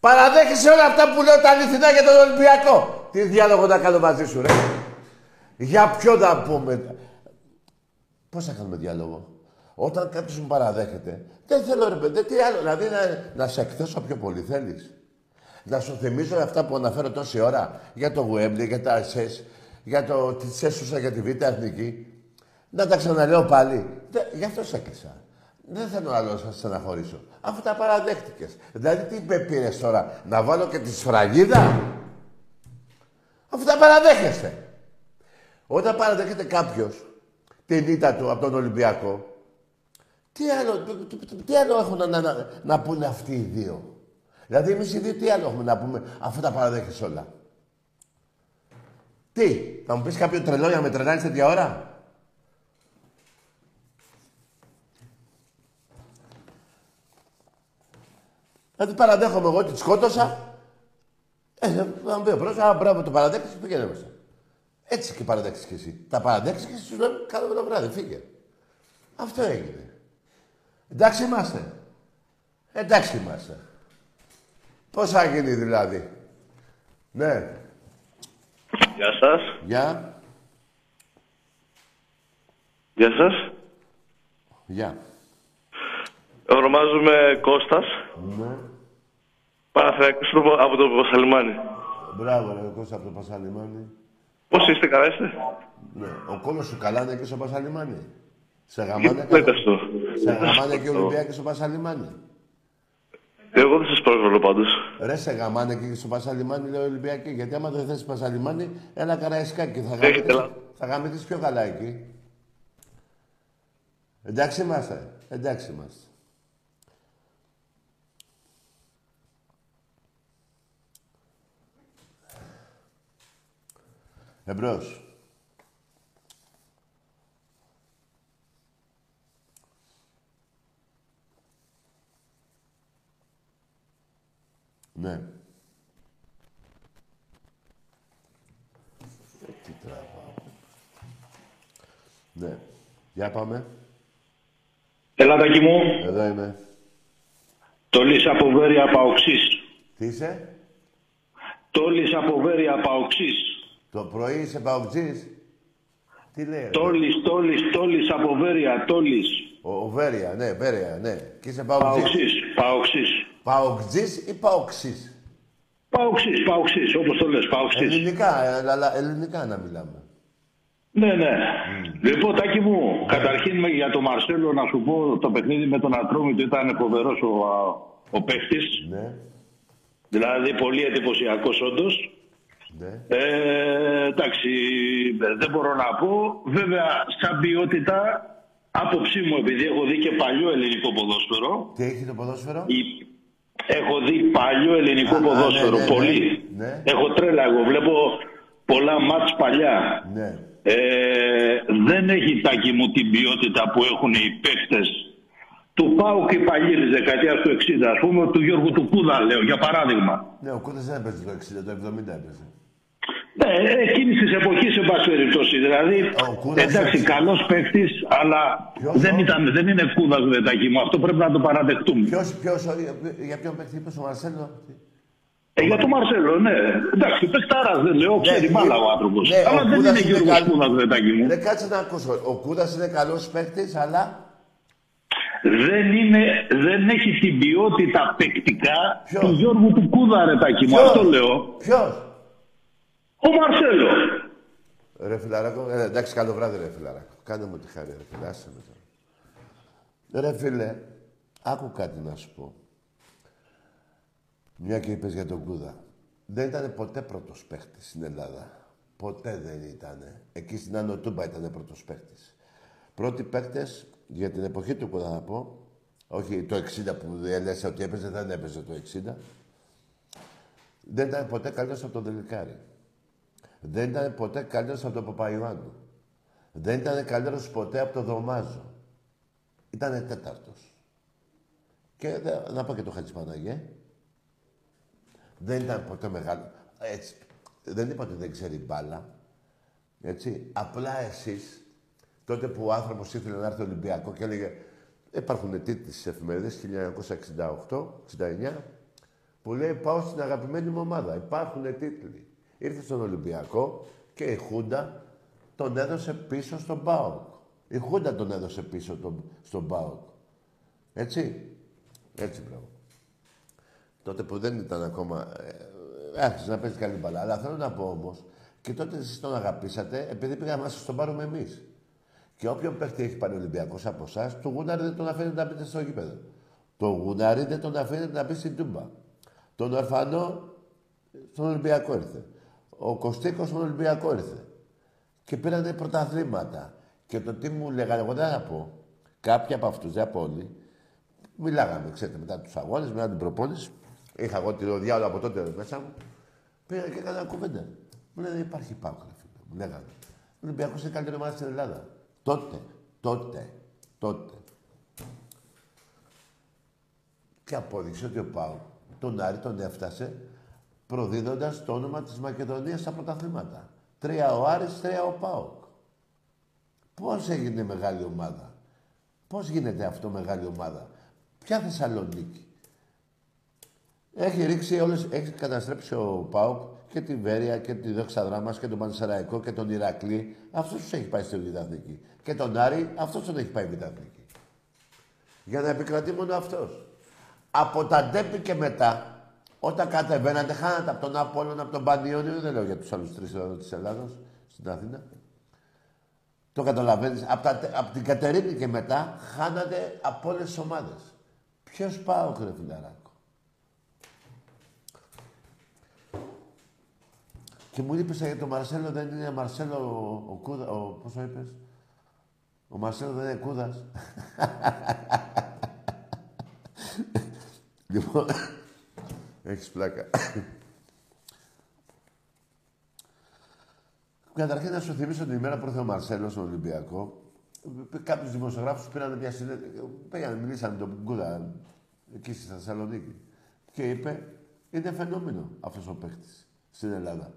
παραδέχεσαι όλα αυτά που λέω τα αληθινά για τον Ολυμπιακό. Τι διάλογο να κάνω μαζί σου, ρε. Για ποιο να πούμε. Πώς θα κάνουμε διάλογο; Όταν κάποιος μου παραδέχεται, δεν θέλω ρε παιδί, τι άλλο, δηλαδή να, να σε εκθέσω πιο πολύ θέλεις. Να σου θυμίσω αυτά που αναφέρω τόση ώρα για το Wembley, για τα SS, για το τι έσουσα για τη Β' Εθνική. Να τα ξαναλέω πάλι. Δε- Γι' αυτό σε έκλεισα. Δεν θέλω άλλο να σε στεναχωρήσω. Αφού τα παραδέχτηκες. Δηλαδή τι με πήρες τώρα, να βάλω και τη σφραγίδα; Αφού τα παραδέχεστε. Όταν παραδέχεται κάποιος την ήττα του από τον Ολυμπιακό, τι άλλο, τι, τι- τι άλλο έχουν να, να, να πούνε αυτοί οι δύο; Δηλαδή, εμείς οι δύο τι άλλο έχουμε να πούμε, αφού τα παραδέχεσαι όλα; Τι, θα μου πεις κάποιο τρελό για να με τρελάνεις τέτοια ώρα; Δηλαδή παραδέχομαι εγώ ότι τη σκότωσα. Ε, θα μου πει ο πρόεδρος, α, μπράβο, το παραδέχεσαι, πήγαινε μέσα. Έτσι και παραδέχεσαι κι εσύ. Τα παραδέχεσαι και σου λένε καλό το βράδυ, φύγε. Αυτό έγινε. Εντάξει είμαστε. Εντάξει είμαστε. Πώς θα γίνει δηλαδή. Ναι. Γεια σας. Γεια. Γεια σας. Γεια. Ονομάζομαι Κώστας. Ναι. Παναθηναϊκός από- από το Πασαλιμάνι. Μπράβο, ρε Κώστας από το Πασαλιμάνι. Πώς είστε, καλά είστε; Ναι. Ο κόλος σου καλά είναι και στο Πασαλιμάνι. Σε Γιατί γαμάνε, το λέτε αυτό. Σε γαμάνε και ο Ολυμπιακός στο Πασαλιμάνι. Εγώ εγώ δεν σας προσβάλλω πάντως. Ρε σε γαμάνε και στο Πασαλιμάνι, λέει ο Ολυμπιακή. Γιατί άμα δεν θες Πασαλιμάνι, ένα καραϊσκάκι. Θα Έχετε γαμηθείς, λάθος. θα γαμηθείς πιο καλά εκεί. Εντάξει είμαστε. Εντάξει είμαστε. Εμπρός. Ναι. Ε, Τι τραβάω. Ναι. Για πάμε. Ελάτακι μου, Εδώ είμαι. Τόλης από Βέρεια Παοξής. Τι είσαι; Τόλης από Βέρεια Παοξής. Το πρωί είσαι παουτζής. Τι λέει. ρε. Τόλης, Τόλης, Τόλης από Βέρεια, Τόλης. Ο, ο Βέρεια, ναι, Βέρεια, ναι. Και είσαι παουτζής. Παοξής, Παοξής. Παουτζής ή παοξής; Παοξής, Παοξής, όπως το λες, Παοξής. Ελληνικά, ε, αλλά ελληνικά να μιλάμε. Ναι, ναι. Λοιπόν, Τάκη μου, καταρχήν με- για τον Μαρσέλο να σου πω το παιχνίδι με τον Ατρόμητο ήταν φοβερός ο, α, ο παίχτης. Ναι. Δηλαδή πολύ εντυπωσιακός όντως. Ναι. Ε, εντάξει, δεν μπορώ να πω. Βέβαια, σαν ποιότητα, άποψή μου, επειδή έχω δει και παλιό ελληνικό ποδόσφαιρο. Τι έχει το ποδόσφαιρο; η- Έχω δει παλιό ελληνικό Α, α, ποδόσφαιρο, ναι, ναι, πολύ. ναι. Ναι. Έχω τρέλα, εγώ βλέπω πολλά μάτς παλιά. Ναι. Ε, δεν έχει τάκι μου την ποιότητα που έχουν οι παίκτες του Πάου και οι παλιοί της δεκαετίας του 60, ας πούμε, του Γιώργου του Κούδα, λέω, για παράδειγμα. Ναι, ο Κούδας δεν έπαιζε το 60, το 70 έπαιζε. Ναι, εκείνης της εποχής, σε πάση περιπτώσει. Δηλαδή, εντάξει, έτσι. καλός παίκτης, αλλά δεν, ήταν, δεν είναι κούδας βετάκι μου. Αυτό πρέπει να το παραδεχτούμε. Ποιος, ποιος, ο- για ποιον παίχτη είπες, ο Μαρσέλο; Ε, για τον Μαρσέλο, ναι. Εντάξει, παιχτάρα δεν λέω, ξέρει Ναι, μπάλα ο άνθρωπος. ναι, αλλά ο δεν Κούδας είναι είναι Γιώργος καλ- Κούδας βετάκι μου. Δεν κάτσε να ακούσω. Ο Κούδας είναι καλός παίχτης, αλλά... Δεν, είναι, δεν έχει την ποιότητα παικτικά του Γιώργου του Κούδα, ρετάκι μου. Αυτό λέω. Ποιος; Ο Μαρσέλο. Ρε φιλαράκο, ε, εντάξει, καλό βράδυ ρε φιλαράκο. Κάνε μου τη χάρη ρε φίλε, άσε με τώρα. Ρε φίλε, άκου κάτι να σου πω. Μια και είπες για τον Κούδα. Δεν ήταν ποτέ πρώτος παίχτης στην Ελλάδα. Ποτέ δεν ήταν. Εκεί στην Άνω Τούμπα ήταν πρώτος παίχτης. Πρώτοι παίχτες, για την εποχή του Κούδα να πω, όχι το 60 που λες ότι έπαιζε, δεν έπαιζε το 60. Δεν ήταν ποτέ καλύτερος από τον Δελικάρη. Δεν ήταν ποτέ καλύτερος από τον Παπαϊωάννου. Δεν ήταν καλύτερος ποτέ από τον Δωμάζο. Ήτανε τέταρτος. Και δε- να πω και το Χατζηπαναγέ. Δεν ήταν ποτέ μεγάλο. Έτσι. Δεν είπα ότι δεν ξέρει μπάλα. Έτσι. Απλά εσείς, τότε που ο άνθρωπος ήθελε να έρθει Ολυμπιακό και έλεγε υπάρχουν τίτλοι στις εφημερίδες 1968-69 που λέει πάω στην αγαπημένη μου ομάδα. Υπάρχουν τίτλοι. Ήρθε στον Ολυμπιακό και η Χούντα τον έδωσε πίσω στον ΠΑΟΚ. Η Χούντα τον έδωσε πίσω τον, στον ΠΑΟΚ. Έτσι. Έτσι, μπράβο. Τότε που δεν ήταν ακόμα... Ε, άρχισε να παίζει καλή μπαλά. Αλλά θέλω να πω όμως, και τότε εσείς τον αγαπήσατε, επειδή πήγαμε να σας τον πάρουμε εμείς. Και όποιον παίχτη έχει πάρει ο Ολυμπιακός από εσάς, το γουνάρι δεν τον αφήνει να πείτε στο γήπεδο. Το γουνάρι δεν τον αφήνει να πει στην Τούμπα. Τον Ορφανό στον Ολυμπιακό ήρθε. Ο Κωστίκος στον Ολυμπιακό ήρθε. Και πήρανε πρωταθλήματα. Και το τι μου λέγανε, εγώ δεν θα πω. Κάποιοι από αυτούς, δεν από όλοι, μιλάγαμε, ξέρετε, μετά τους αγώνες, μετά την προπόνηση. Είχα εγώ τη διάλογο από τότε μέσα μου. Πήγα και έκανα κουβέντα. Μου λένε, υπάρχει πάω, φίλε. Μου λέγανε. Ο Ολυμπιακός είναι η καλύτερη ομάδα στην Ελλάδα. Τότε, τότε, τότε. Και απόδειξε ότι ο Πάου τον Άρη τον έφτασε προδίδοντας το όνομα της Μακεδονίας στα πρωταθλήματα. Τρία ο Άρης, τρία ο Πάοκ. Πώς έγινε μεγάλη ομάδα; Πώς γίνεται αυτό μεγάλη ομάδα; Ποια Θεσσαλονίκη; Έχει ρίξει όλες, έχει καταστρέψει ο Πάοκ και τη Βέρεια και τη Δόξα Δράμας και τον Πανσεραϊκό και τον Ηρακλή. Αυτός τους έχει πάει στη Β' Και τον Άρη, αυτός τον έχει πάει Β' Για να επικρατεί μόνο αυτός. Από τα ντέπη και μετά, όταν κατεβαίνατε, χάνατε από τον Απόλλων, από τον Πανιόνιο, δεν λέω για τους άλλους τρεις εδώ της Ελλάδος, στην Αθήνα. Το καταλαβαίνεις. Από, την Κατερίνη και μετά χάνατε από όλες τις ομάδες. Ποιος πάω, ρε φιλαράκο; Και μου είπες για τον Μαρσέλο δεν είναι Μαρσέλο ο, ο Κούδας. Ο, πόσο είπες; Ο Μαρσέλο δεν είναι Κούδας. λοιπόν, έχεις πλάκα. Καταρχήν να σου θυμίσω την ημέρα που ήρθε ο Μαρσέλος στον Ολυμπιακό. Κάποιους δημοσιογράφους πήραν μια συνέντευξη. Πήγαν, μιλήσαν με τον Κούδα εκεί στη Θεσσαλονίκη. Και είπε, είναι φαινόμενο αυτός ο παίχτη στην Ελλάδα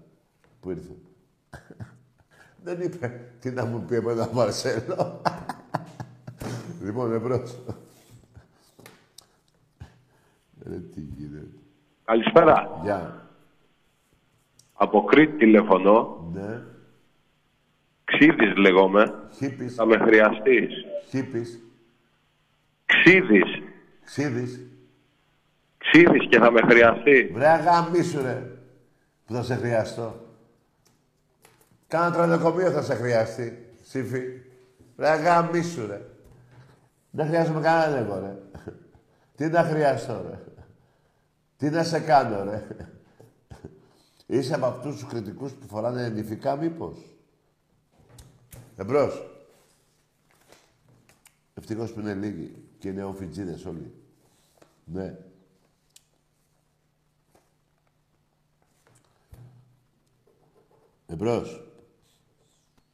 που ήρθε. Δεν είπε τι να μου πει εμένα Μαρσέλο. λοιπόν, εμπρός. Ρε τι γίνεται. Καλησπέρα. Γεια. Από Κρήτη τηλεφωνώ. Ναι. Ξίδης λέγομαι. Χίπης. Θα με χρειαστείς. Χίπης. Ξίδης. Ξίδης. Ξίδης και θα με χρειαστείς. Βρε αγαμίσου ρε. Που θα σε χρειαστώ. Κάνα τρολοκομείο θα σε χρειαστεί. Σύφη. Βρε αγαμίσου ρε. Δεν χρειάζομαι κανέναν εγώ ρε. Τι να χρειαστώ ρε. Τι να σε κάνω ρε. Είσαι από αυτούς τους κριτικούς που φοράνε νηφικά μήπως. Εμπρός. Ευτυχώς που είναι λίγοι και είναι οφιτζίδες όλοι. Ναι. Εμπρός.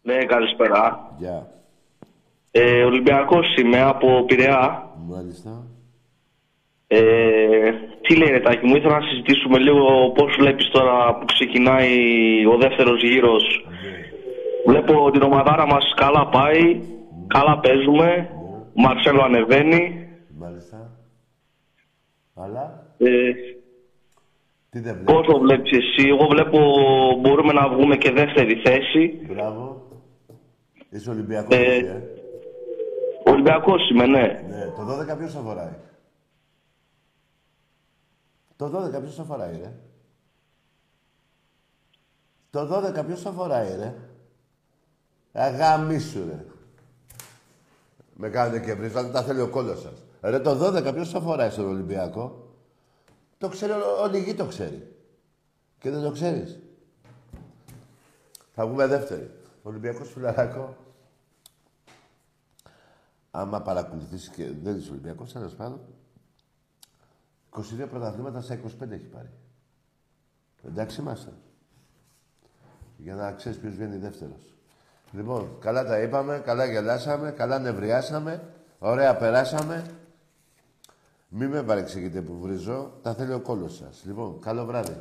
Ναι, καλησπέρα. Γεια. Ε, Ολυμπιακός είμαι από Πειραιά. Μάλιστα. Ε, τι λέει Ρετάκη μου, ήθελα να συζητήσουμε λίγο πώς βλέπεις τώρα που ξεκινάει ο δεύτερος γύρος. Βλέπω την ομαδάρα μας καλά πάει, καλά παίζουμε, ο Μαρσέλο ανεβαίνει. Μάλιστα. Αλλά. Ε, Τι δεν βλέπεις; πώς το βλέπεις εσύ, εγώ βλέπω μπορούμε να βγούμε και δεύτερη θέση. Μπράβο. Είσαι Ολυμπιακός, Ε, εσύ, ε; Ολυμπιακός είμαι, ναι. Ναι, το 12 ποιος θα φοράει; Το 12 ποιος θα φοράει, ρε; Το 12 ποιος θα φοράει, ρε; Αγαμίσου, ρε. Με κάνετε και βρεις, δεν τα θέλει ο κόλλος σας. Ρε, το 12 ποιος θα φοράει στον Ολυμπιακό; Το ξέρει, ο- όλη η γη το ξέρει. Και δεν το ξέρεις. Θα βγούμε δεύτεροι. Ο Ολυμπιακός φιλαράκο. Άμα παρακολουθήσει και δεν είσαι Ολυμπιακός, τέλος πάντων. 22 πρωταθλήματα στα 25 έχει πάρει. Εντάξει είμαστε. Για να ξέρεις ποιος βγαίνει δεύτερος. Λοιπόν, καλά τα είπαμε, καλά γελάσαμε, καλά νευριάσαμε, ωραία περάσαμε. Μη με παρεξηγείτε που βρίζω, τα θέλει ο κόλλος σας. Λοιπόν, καλό βράδυ.